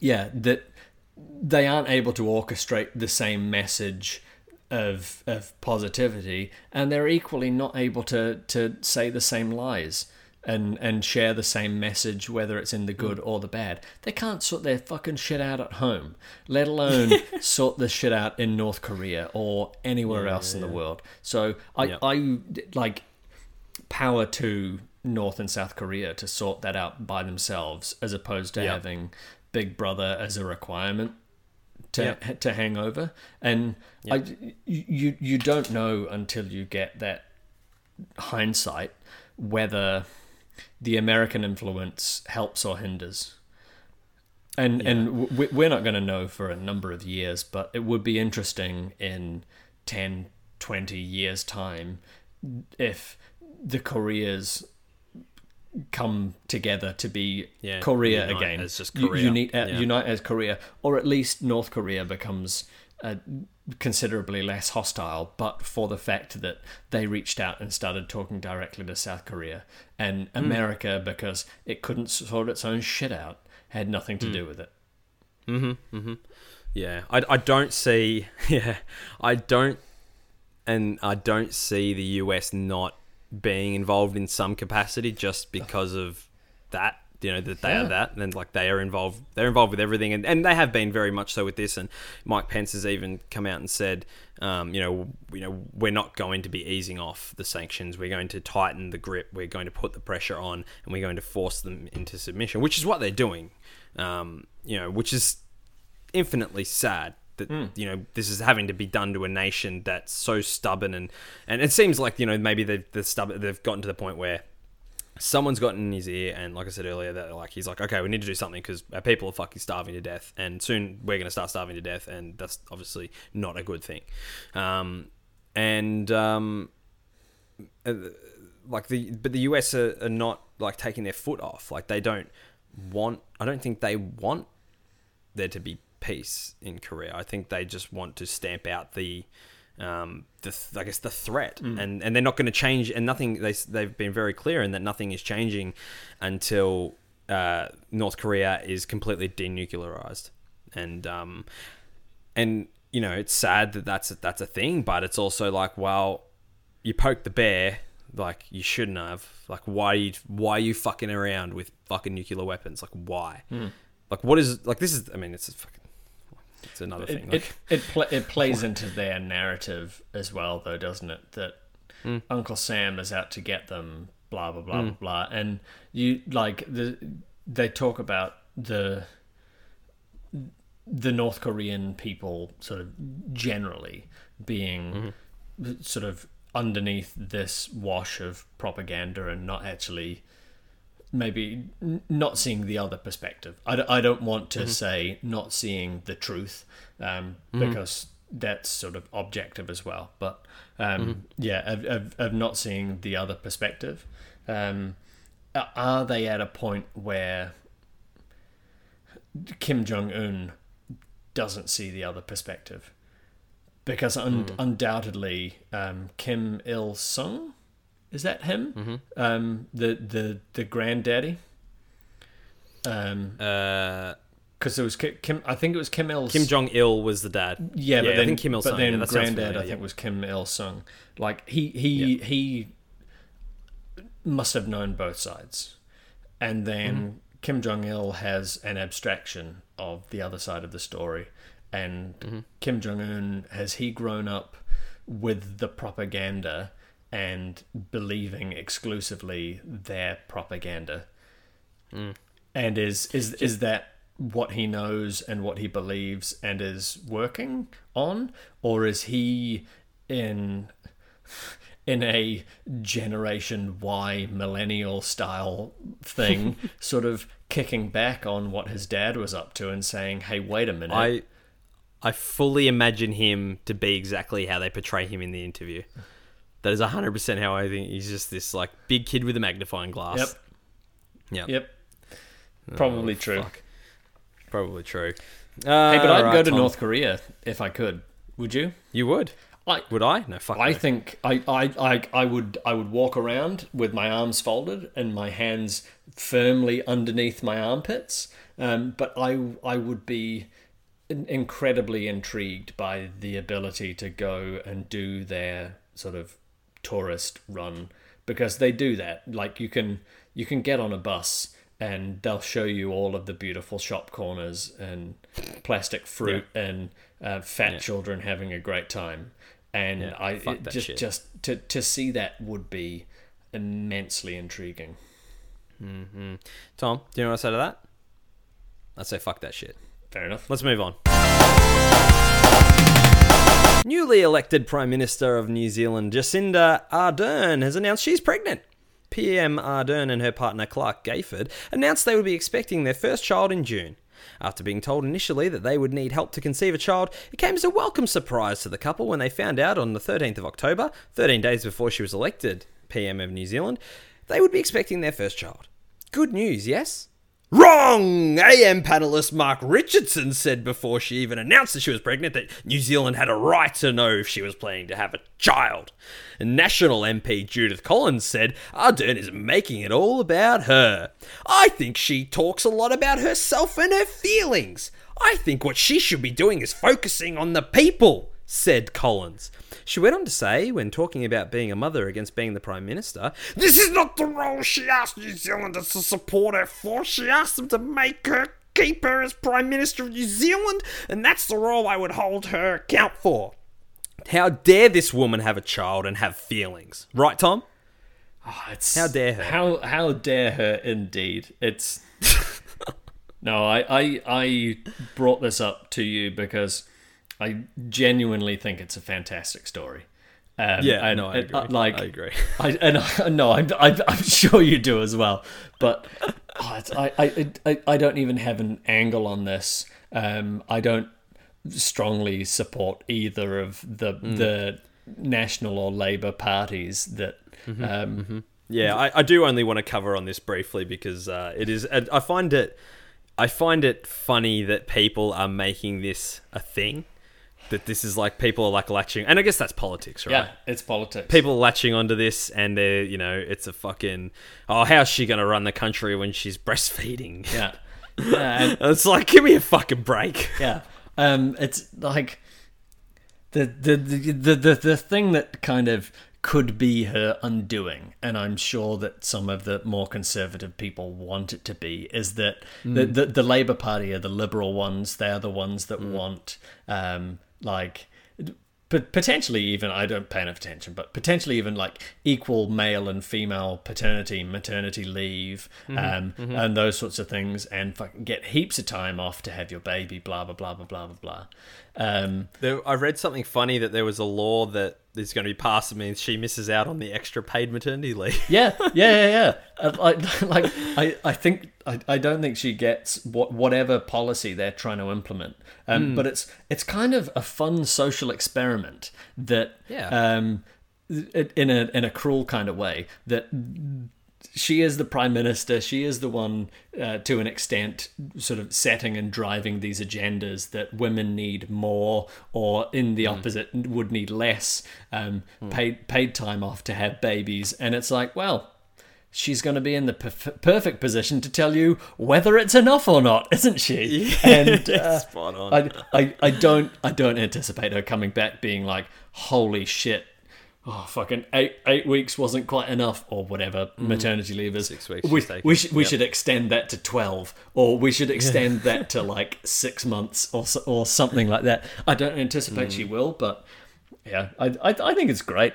yeah, that they aren't able to orchestrate the same message of of positivity, and they're equally not able to to say the same lies. And, and share the same message, whether it's in the good mm. or the bad. They can't sort their fucking shit out at home, let alone sort the shit out in North Korea or anywhere else in the world. So I, Yeah. I like power to North and South Korea to sort that out by themselves, as opposed to Yeah. having Big Brother as a requirement to Yeah. to hang over. And I, you you don't know until you get that hindsight whether the American influence helps or hinders. And and w- we're not going to know for a number of years, but it would be interesting in 10, 20 years time if the Koreas come together to be Yeah, Korea unite again, as just U- Korea. unite, uh, Yeah. unite as Korea, or at least North Korea becomes uh, considerably less hostile, but for the fact that they reached out and started talking directly to South Korea, and Hmm. America, because it couldn't sort its own shit out, had nothing to do with it. Hmm. Hmm. Yeah, I, I don't see. Yeah, I don't, and I don't see the US not being involved in some capacity just because of that. You know that they Yeah. are that, and like they are involved. They're involved with everything, and, and they have been very much so with this. And Mike Pence has even come out and said, um, you know, you know, we're not going to be easing off the sanctions. We're going to tighten the grip. We're going to put the pressure on, and we're going to force them into submission, which is what they're doing. Um, you know, which is infinitely sad that you know this is having to be done to a nation that's so stubborn and and it seems like you know maybe they've stubborn they've gotten to the point where someone's gotten in his ear, and like I said earlier, that like he's like, okay, we need to do something because our people are fucking starving to death, and soon we're going to start starving to death, and that's obviously not a good thing. Um, and um, uh, like the but the US are, are not like taking their foot off. Like they don't want. I don't think they want there to be peace in Korea. I think they just want to stamp out the um, the I guess the threat, and and they're not going to change. And nothing they they've been very clear in that nothing is changing until uh, North Korea is completely denuclearized, and um, and you know it's sad that that's that's a thing, but it's also like well, you poke the bear. Like you shouldn't have. Like why you why are you fucking around with fucking nuclear weapons? Like why? Like what is like this is? I mean, it's a fucking. It's another It thing. it, Like, it, pl- it plays into their narrative as well, though, doesn't it? That Hmm. Uncle Sam is out to get them, blah blah blah blah blah, and you like the they talk about the the North Korean people sort of generally being Mm-hmm. sort of underneath this wash of propaganda and not actually maybe not seeing the other perspective. I, d- I don't want Mm-hmm. to say not seeing the truth um, because that's sort of objective as well. But um, Mm-hmm. yeah, of, of, of not seeing the other perspective. Um, are they at a point where Kim Jong Un doesn't see the other perspective? Because un- undoubtedly, um, Kim Il Sung, is that him? Um, the the the granddaddy. Um, uh, because it was Ki- Kim. I think it was Kim Il. Kim Jong Il was the dad. Yeah, but I then think Kim Il But Sung. then yeah, granddad, familiar, I yeah. think, was Kim Il Sung. Like he he he must have known both sides, and then Mm-hmm. Kim Jong Il has an abstraction of the other side of the story, and Mm-hmm. Kim Jong Un has he grown up with the propaganda and believing exclusively their propaganda, Mm. and is is is that what he knows and what he believes and is working on, or is he in in a generation Y millennial style thing, sort of kicking back on what his dad was up to and saying, "Hey, wait a minute." I I fully imagine him to be exactly how they portray him in the interview. That is hundred percent how I think he's just this like big kid with a magnifying glass. Yep. Yep. Yep. Probably true. Oh, fuck. Probably true. Hey, but I'd Alright, go to Tom. North Korea if I could. Would you? You would? I Would I? No, fuck. I no. think I, I, I, I would I would walk around with my arms folded and my hands firmly underneath my armpits. Um, but I I would be incredibly intrigued by the ability to go and do their sort of tourist run because they do that. Like you can you can get on a bus and they'll show you all of the beautiful shop corners and plastic fruit and uh, fat children having a great time. And Yeah, I it just shit. just to to see that would be immensely intriguing. Mm-hmm. Tom, do you know what I say to that? I'd say fuck that shit. Fair enough. Let's move on. Newly elected Prime Minister of New Zealand, Jacinda Ardern, has announced she's pregnant. PM Ardern and her partner Clark Gayford announced they would be expecting their first child in June. After being told initially that they would need help to conceive a child, it came as a welcome surprise to the couple when they found out on the 13th of October, 13 days before she was elected PM of New Zealand, they would be expecting their first child. Good news, yes? Wrong! AM panelist Mark Richardson said before she even announced that she was pregnant that New Zealand had a right to know if she was planning to have a child. And National MP Judith Collins said Ardern is making it all about her. I think she talks a lot about herself and her feelings. I think what she should be doing is focusing on the people, said Collins. She went on to say, when talking about being a mother against being the Prime Minister, This is not the role she asked New Zealanders to support her for. She asked them to make her keep her as Prime Minister of New Zealand, and that's the role I would hold her account for. How dare this woman have a child and have feelings? Right, Tom? Oh, it's, How dare her. How how dare her indeed. It's No, I, I I brought this up to you because I genuinely think it's a fantastic story. Um, Yeah, and, no, I and, agree. uh, like I agree. I and I, no, I'm, I'm I'm sure you do as well. But oh, it's, I, I I I don't even have an angle on this. Um, I don't strongly support either of the Mm. the national or Labour parties that. Mm-hmm. Um, Yeah, I, I do only want to cover on this briefly because uh, it is. I find it. I find it funny that people are making this a thing. That this is like people are like latching, and I guess that's politics, right? Yeah, it's politics. People are latching onto this, and they're you know it's a fucking oh how's she gonna run the country when she's breastfeeding? Yeah, yeah, it's like give me a fucking break. yeah. Um, it's like the the, the the the thing that kind of could be her undoing, and I'm sure that some of the more conservative people want it to be, is that the, the the Labour Party are the liberal ones. They are the ones that want um like. But potentially even I don't pay enough attention, but potentially even like equal male and female paternity, maternity leave, um, and those sorts of things, and fucking get heaps of time off to have your baby, blah blah blah blah blah blah blah. Um, There, I read something funny that there was a law that is going to be passed means she misses out on the extra paid maternity leave. yeah, yeah, yeah, yeah. Uh, like, like I, I think I, I don't think she gets what whatever policy they're trying to implement. Um, but it's it's kind of a fun social experiment that Yeah. um, in a in a cruel kind of way that she is the prime minister. She is the one, uh, to an extent, sort of setting and driving these agendas that women need more, or in the opposite, would need less um, paid paid time off to have babies. And it's like, well, she's going to be in the perf- perfect position to tell you whether it's enough or not, isn't she? And uh, Spot on. I, I, I don't I don't anticipate her coming back being like, holy shit. Oh fucking eight eight weeks wasn't quite enough, or whatever maternity leave is. Mm. Six weeks We, she's we should we Yep. should extend that to twelve, or we should extend that to like six months, or so- or something like that. I don't anticipate Mm. she will, but yeah, I, I I think it's great.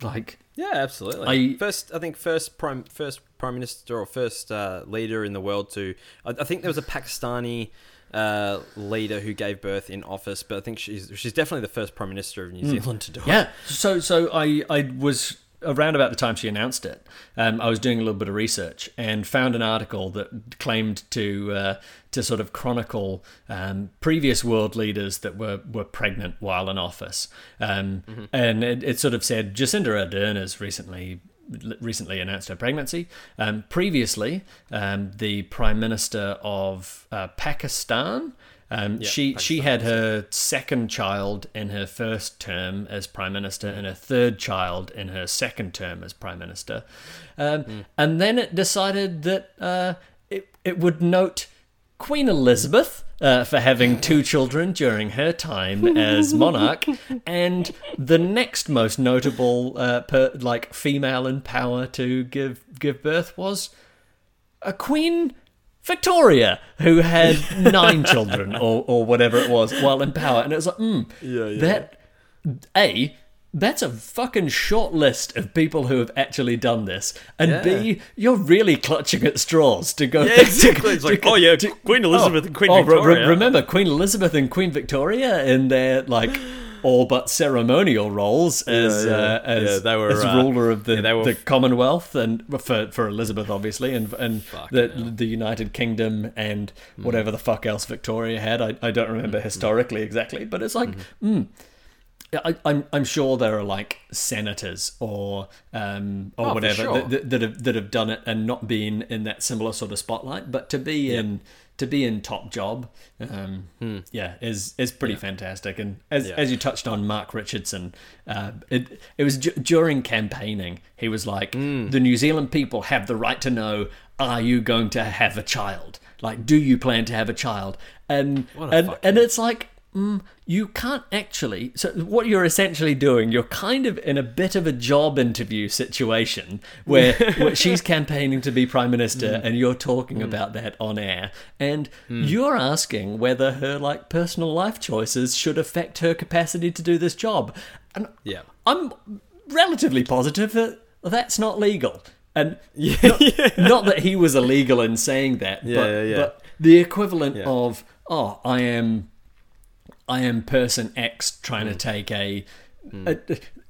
Like Yeah, absolutely. I- first, I think first prime first prime minister or first uh, leader in the world to. I, I think there was a Pakistani uh, leader who gave birth in office, but I think she's she's definitely the first prime minister of New Zealand to do it. Hmm. Yeah. So so I I was around about the time she announced it. Um, I was doing a little bit of research and found an article that claimed to uh, to sort of chronicle um, previous world leaders that were were pregnant while in office. Um, And it, it sort of said Jacinda Ardern has recently recently announced her pregnancy. Um, previously, um, the Prime Minister of uh, Pakistan. Um, she she had her second child in her first term as prime minister and her third child in her second term as prime minister, um, and then it decided that uh, it it would note Queen Elizabeth uh, for having two children during her time as monarch, and the next most notable uh, per, like female in power to give give birth was a Queen Victoria, who had nine children or, or whatever it was while in power. And it was like, mm, Yeah, yeah. that, A, that's a fucking short list of people who have actually done this. And B, you're really clutching at straws to go. Yeah, exactly. It's like, oh yeah, Queen Elizabeth and Queen oh, re- re- remember Queen Elizabeth and Queen Victoria in their, like, all but ceremonial roles as yeah. uh, as, Yeah, they were, as uh, ruler of the, yeah, were the Commonwealth and for for Elizabeth obviously and and the hell. the United Kingdom and Hmm. whatever the fuck else Victoria had. I, I don't remember historically exactly, but it's like Mm-hmm. mm. Yeah, I, I'm I'm sure there are like senators or um or Oh, whatever sure. that, that, that have that have done it and not been in that similar sort of spotlight, but to be in to be in top job, um, yeah, is is pretty fantastic. And as Hmm. Yeah. as you touched on, Mark Richardson, uh, it it was d- during campaigning. He was like, Hmm. the New Zealand people have the right to know: Are you going to have a child? Like, do you plan to have a child? And a and and it's like. Mm, you can't actually. So what you're essentially doing, you're kind of in a bit of a job interview situation where, where she's campaigning to be prime minister, Mm. and you're talking about that on air, and you're asking whether her like personal life choices should affect her capacity to do this job. And Yeah. I'm relatively positive that that's not legal. And not, not that he was illegal in saying that, Yeah, but, but the equivalent of oh, I am, I am person X trying Mm. to take a, a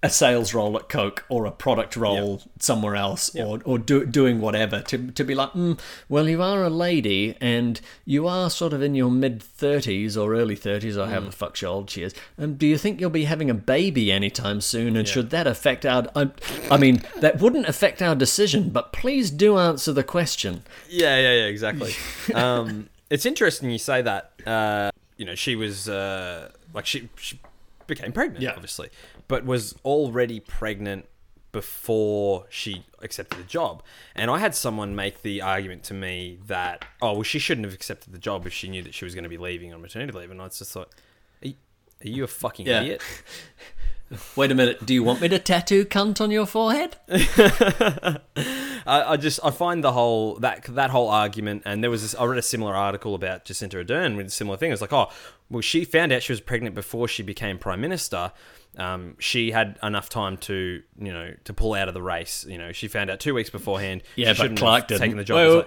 a sales role at Coke or a product role somewhere else or, or do, doing whatever to, to be like, mm, well, you are a lady and you are sort of in your mid 30s or early 30s or however the fuck your old she is. Um, do you think you'll be having a baby anytime soon? And should that affect our. I, I mean, that wouldn't affect our decision, but please do answer the question. Yeah, yeah, yeah, exactly. um, it's interesting you say that. Uh, you know, she was uh, like she she became pregnant, Yeah. obviously, but was already pregnant before she accepted the job. And I had someone make the argument to me that, oh, well, she shouldn't have accepted the job if she knew that she was going to be leaving on maternity leave. And I just thought, are you, are you a fucking Yeah. idiot? Wait a minute, do you want me to tattoo cunt on your forehead? I, I just I find the whole that that whole argument, and there was this, I read a similar article about Jacinda Ardern with a similar thing. It was like, oh, well, she found out she was pregnant before she became prime minister. Um, she had enough time to you know to pull out of the race. You know, she found out two weeks beforehand. Yeah, she but shouldn't Clark have didn't. taken the job.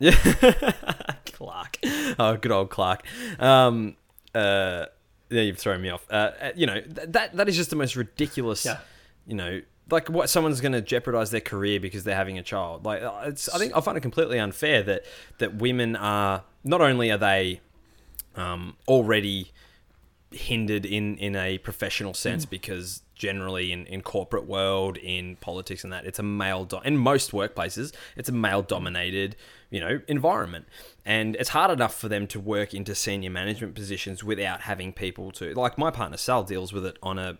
Wait, wait. yeah, Clark. Oh, good old Clark. Um, uh, yeah, you've thrown me off. Uh, uh, you know th- that that is just the most ridiculous. Yeah. You know, like what someone's going to jeopardize their career because they're having a child. Like uh, it's, I think I find it completely unfair that that women are not only are they um, already hindered in in a professional sense because generally in, in corporate world in politics and that it's a male do- in most workplaces it's a male dominated you know environment. And it's hard enough for them to work into senior management positions without having people to like my partner Sal deals with it on a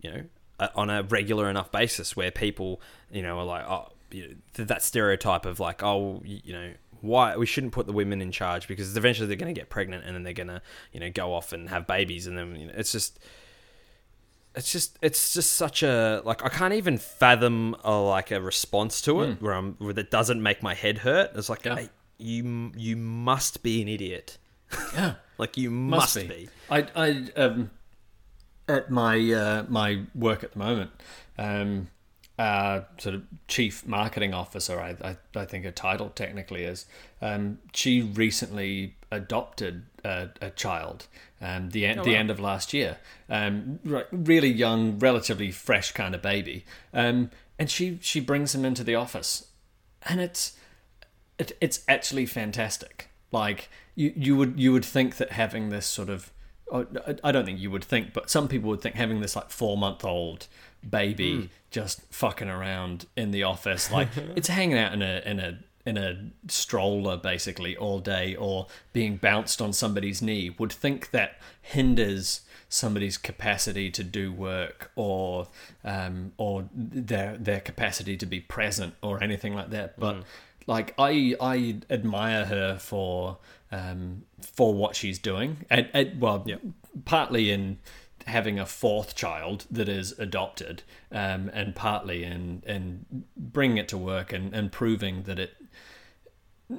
you know a, on a regular enough basis where people you know are like oh you know, th- that stereotype of like oh you know why we shouldn't put the women in charge because eventually they're going to get pregnant and then they're going to you know go off and have babies and then you know, it's just it's just it's just such a like I can't even fathom a, like a response to it where I'm where that doesn't make my head hurt. It's like Yeah. hey, you you must be an idiot. Yeah. Like you must, be. I, I, um, at my uh, my work at the moment, um, uh, sort of chief marketing officer, I, I, I think her title technically is. Um, she recently adopted a, a child. Um, the end, the end of last year. Um, really young, relatively fresh kind of baby. Um, and she she brings him into the office, and it's it, it's actually fantastic. Like you, you would you would think that having this sort of oh, I- I don't think you would think, but some people would think having this like four month old baby just fucking around in the office, like it's hanging out in a in a in a stroller basically all day or being bounced on somebody's knee would think that hinders somebody's capacity to do work or um, or their their capacity to be present or anything like that. But like I I admire her for um, for what she's doing. And, and well, partly in having a fourth child that is adopted, um, and partly in in bringing it to work and, and proving that it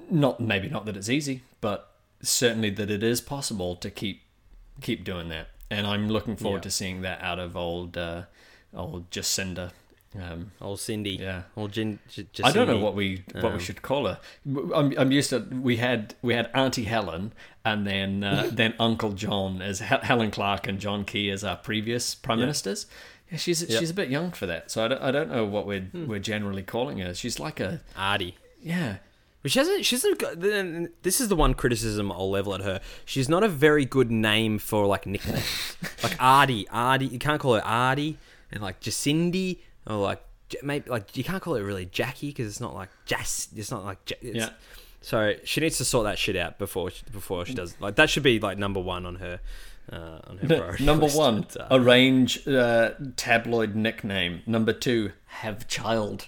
not maybe not that it's easy, but certainly that it is possible to keep keep doing that. And I'm looking forward Yeah. to seeing that out of old uh, old Jacinda. Um, Old Cindy. Yeah. Old Gin, J- I don't know what we what Um, we should call her. I'm, I'm used to we had we had Auntie Helen and then uh, then Uncle John as Hel- Helen Clark and John Key as our previous prime ministers. Yeah, she's she's a bit young for that, so I don't, I don't know what we're Hmm. we're generally calling her. She's like a Artie. yeah But she hasn't. She's a, this is the one criticism I'll level at her. She's not a very good name for like nicknames, like Artie. Artie. You can't call her Artie, and like Jacindy or like maybe like you can't call it really Jackie because it's not like Jas. It's not like it's, Yeah. So she needs to sort that shit out before she, before she does. Like that should be like number one on her uh, on her priority Number list. one, uh, arrange uh, tabloid nickname. Number two, have child.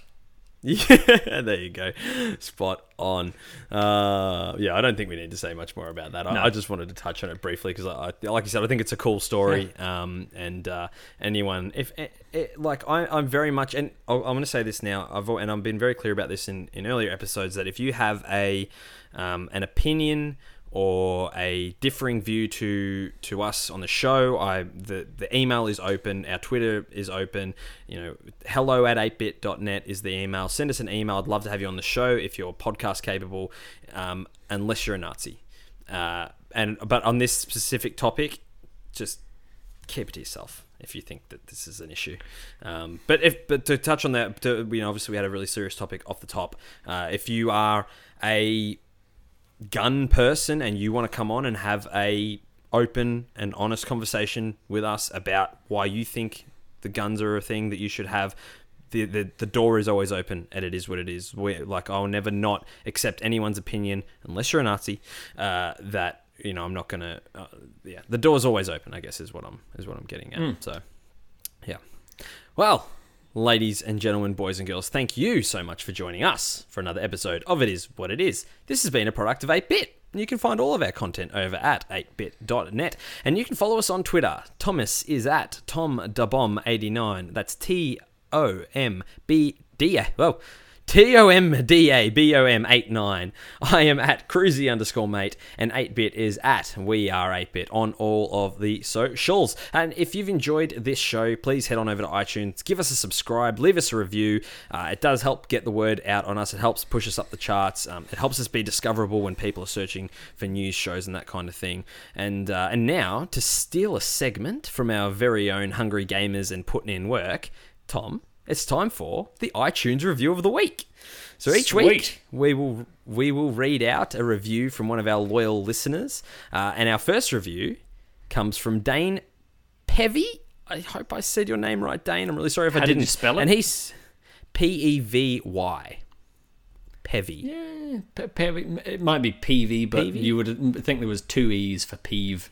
Yeah, there you go. Spot on. Uh, yeah, I don't think we need to say much more about that. I, No. I just wanted to touch on it briefly because, I, I- like you said, I think it's a cool story. Um, and uh, anyone, if eh, eh, like I, I'm very much, and I'll- I'm going to say this now, I've and I've been very clear about this in, in earlier episodes that if you have a um, an opinion or a differing view to to us on the show, I the the email is open, our Twitter is open. You know, hello at 8bit.net is the email. Send us an email. I'd love to have you on the show if you're podcast capable, um, unless you're a Nazi. Uh, and but on this specific topic, just keep it to yourself. if you think that this is an issue. Um, but if but to touch on that, to, you know, obviously we had a really serious topic off the top. Uh, if you are a gun person and you want to come on and have a open and honest conversation with us about why you think the guns are a thing that you should have the, the, the door is always open and it is what it is. We're like i'll never not accept anyone's opinion unless you're a nazi uh, that you know i'm not gonna uh, yeah the door's always open i guess is what i'm is what i'm getting at. So yeah. Well ladies and gentlemen boys and girls thank you so much for joining us for another episode of it is what it is this has been a product of 8-bit you can find all of our content over at 8bit.net. And you can follow us on Twitter. Thomas is at TomDabom89. That's T O M B D. Well, T O M D A B O M 89. I am at cruisy underscore mate, and 8bit is at we are 8bit on all of the socials. And if you've enjoyed this show, please head on over to iTunes, give us a subscribe, leave us a review. Uh, it does help get the word out on us, it helps push us up the charts, um, it helps us be discoverable when people are searching for news shows and that kind of thing. And, uh, and now, to steal a segment from our very own Hungry Gamers and putting in work, Tom, it's time for the iTunes review of the week. So each Sweet. week we will we will read out a review from one of our loyal listeners, uh, and our first review comes from Dane Pevy. I hope I said your name right, Dane. I'm really sorry if I How did didn't. you spell it? And he's P E V Y. Pevy. Yeah, pe- pe- it might be PV, but you would think there was two E's for peeve.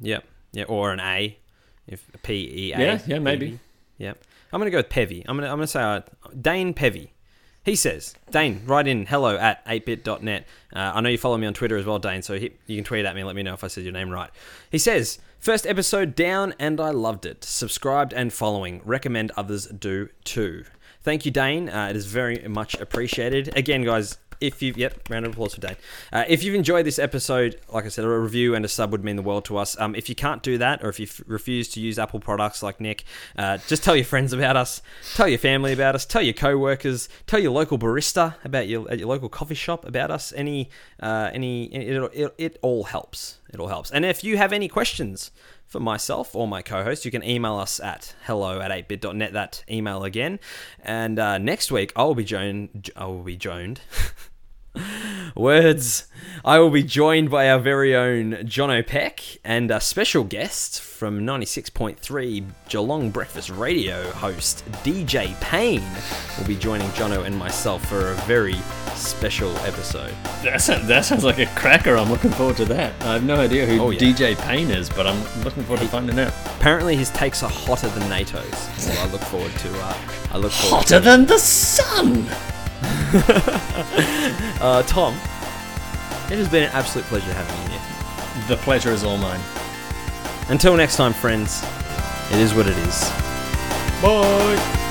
Yep. Yeah, or an A, if P E A. Yeah, yeah, maybe. Pevy. Yep. I'm gonna go with Pevy. I'm gonna I'm gonna say uh, Dane Pevy. He says, Dane, write in hello at 8bit.net. Uh, I know you follow me on Twitter as well, Dane, so he, you can tweet at me and let me know if I said your name right. He says, First episode down and I loved it. Subscribed and following. Recommend others do too. Thank you, Dane. Uh, it is very much appreciated. Again, guys, if you yep, round of applause for Dane. Uh, if you've enjoyed this episode, like I said, a review and a sub would mean the world to us. Um, if you can't do that, or if you f- refuse to use Apple products like Nick, uh, just tell your friends about us, tell your family about us, tell your co-workers, tell your local barista about your at your local coffee shop about us. Any, uh, any, it, it, it all helps. It all helps. And if you have any questions for myself or my co-host, you can email us at hello at 8bit.net. That email again. And uh, next week, I will be joined. I will be joined. Words. I will be joined by our very own Jono Peck and a special guest from 96.3 Geelong Breakfast Radio host DJ Payne will be joining Jono and myself for a very special episode. That sounds, that sounds like a cracker. I'm looking forward to that. I have no idea who Oh, yeah. DJ Payne is, but I'm looking forward to finding out. Apparently, his takes are hotter than Nando's, so I look forward to. Uh, I look. Hotter to than the sun! Uh, Tom, it has been an absolute pleasure having you here. The pleasure is all mine. Until next time, friends, it is what it is. Bye!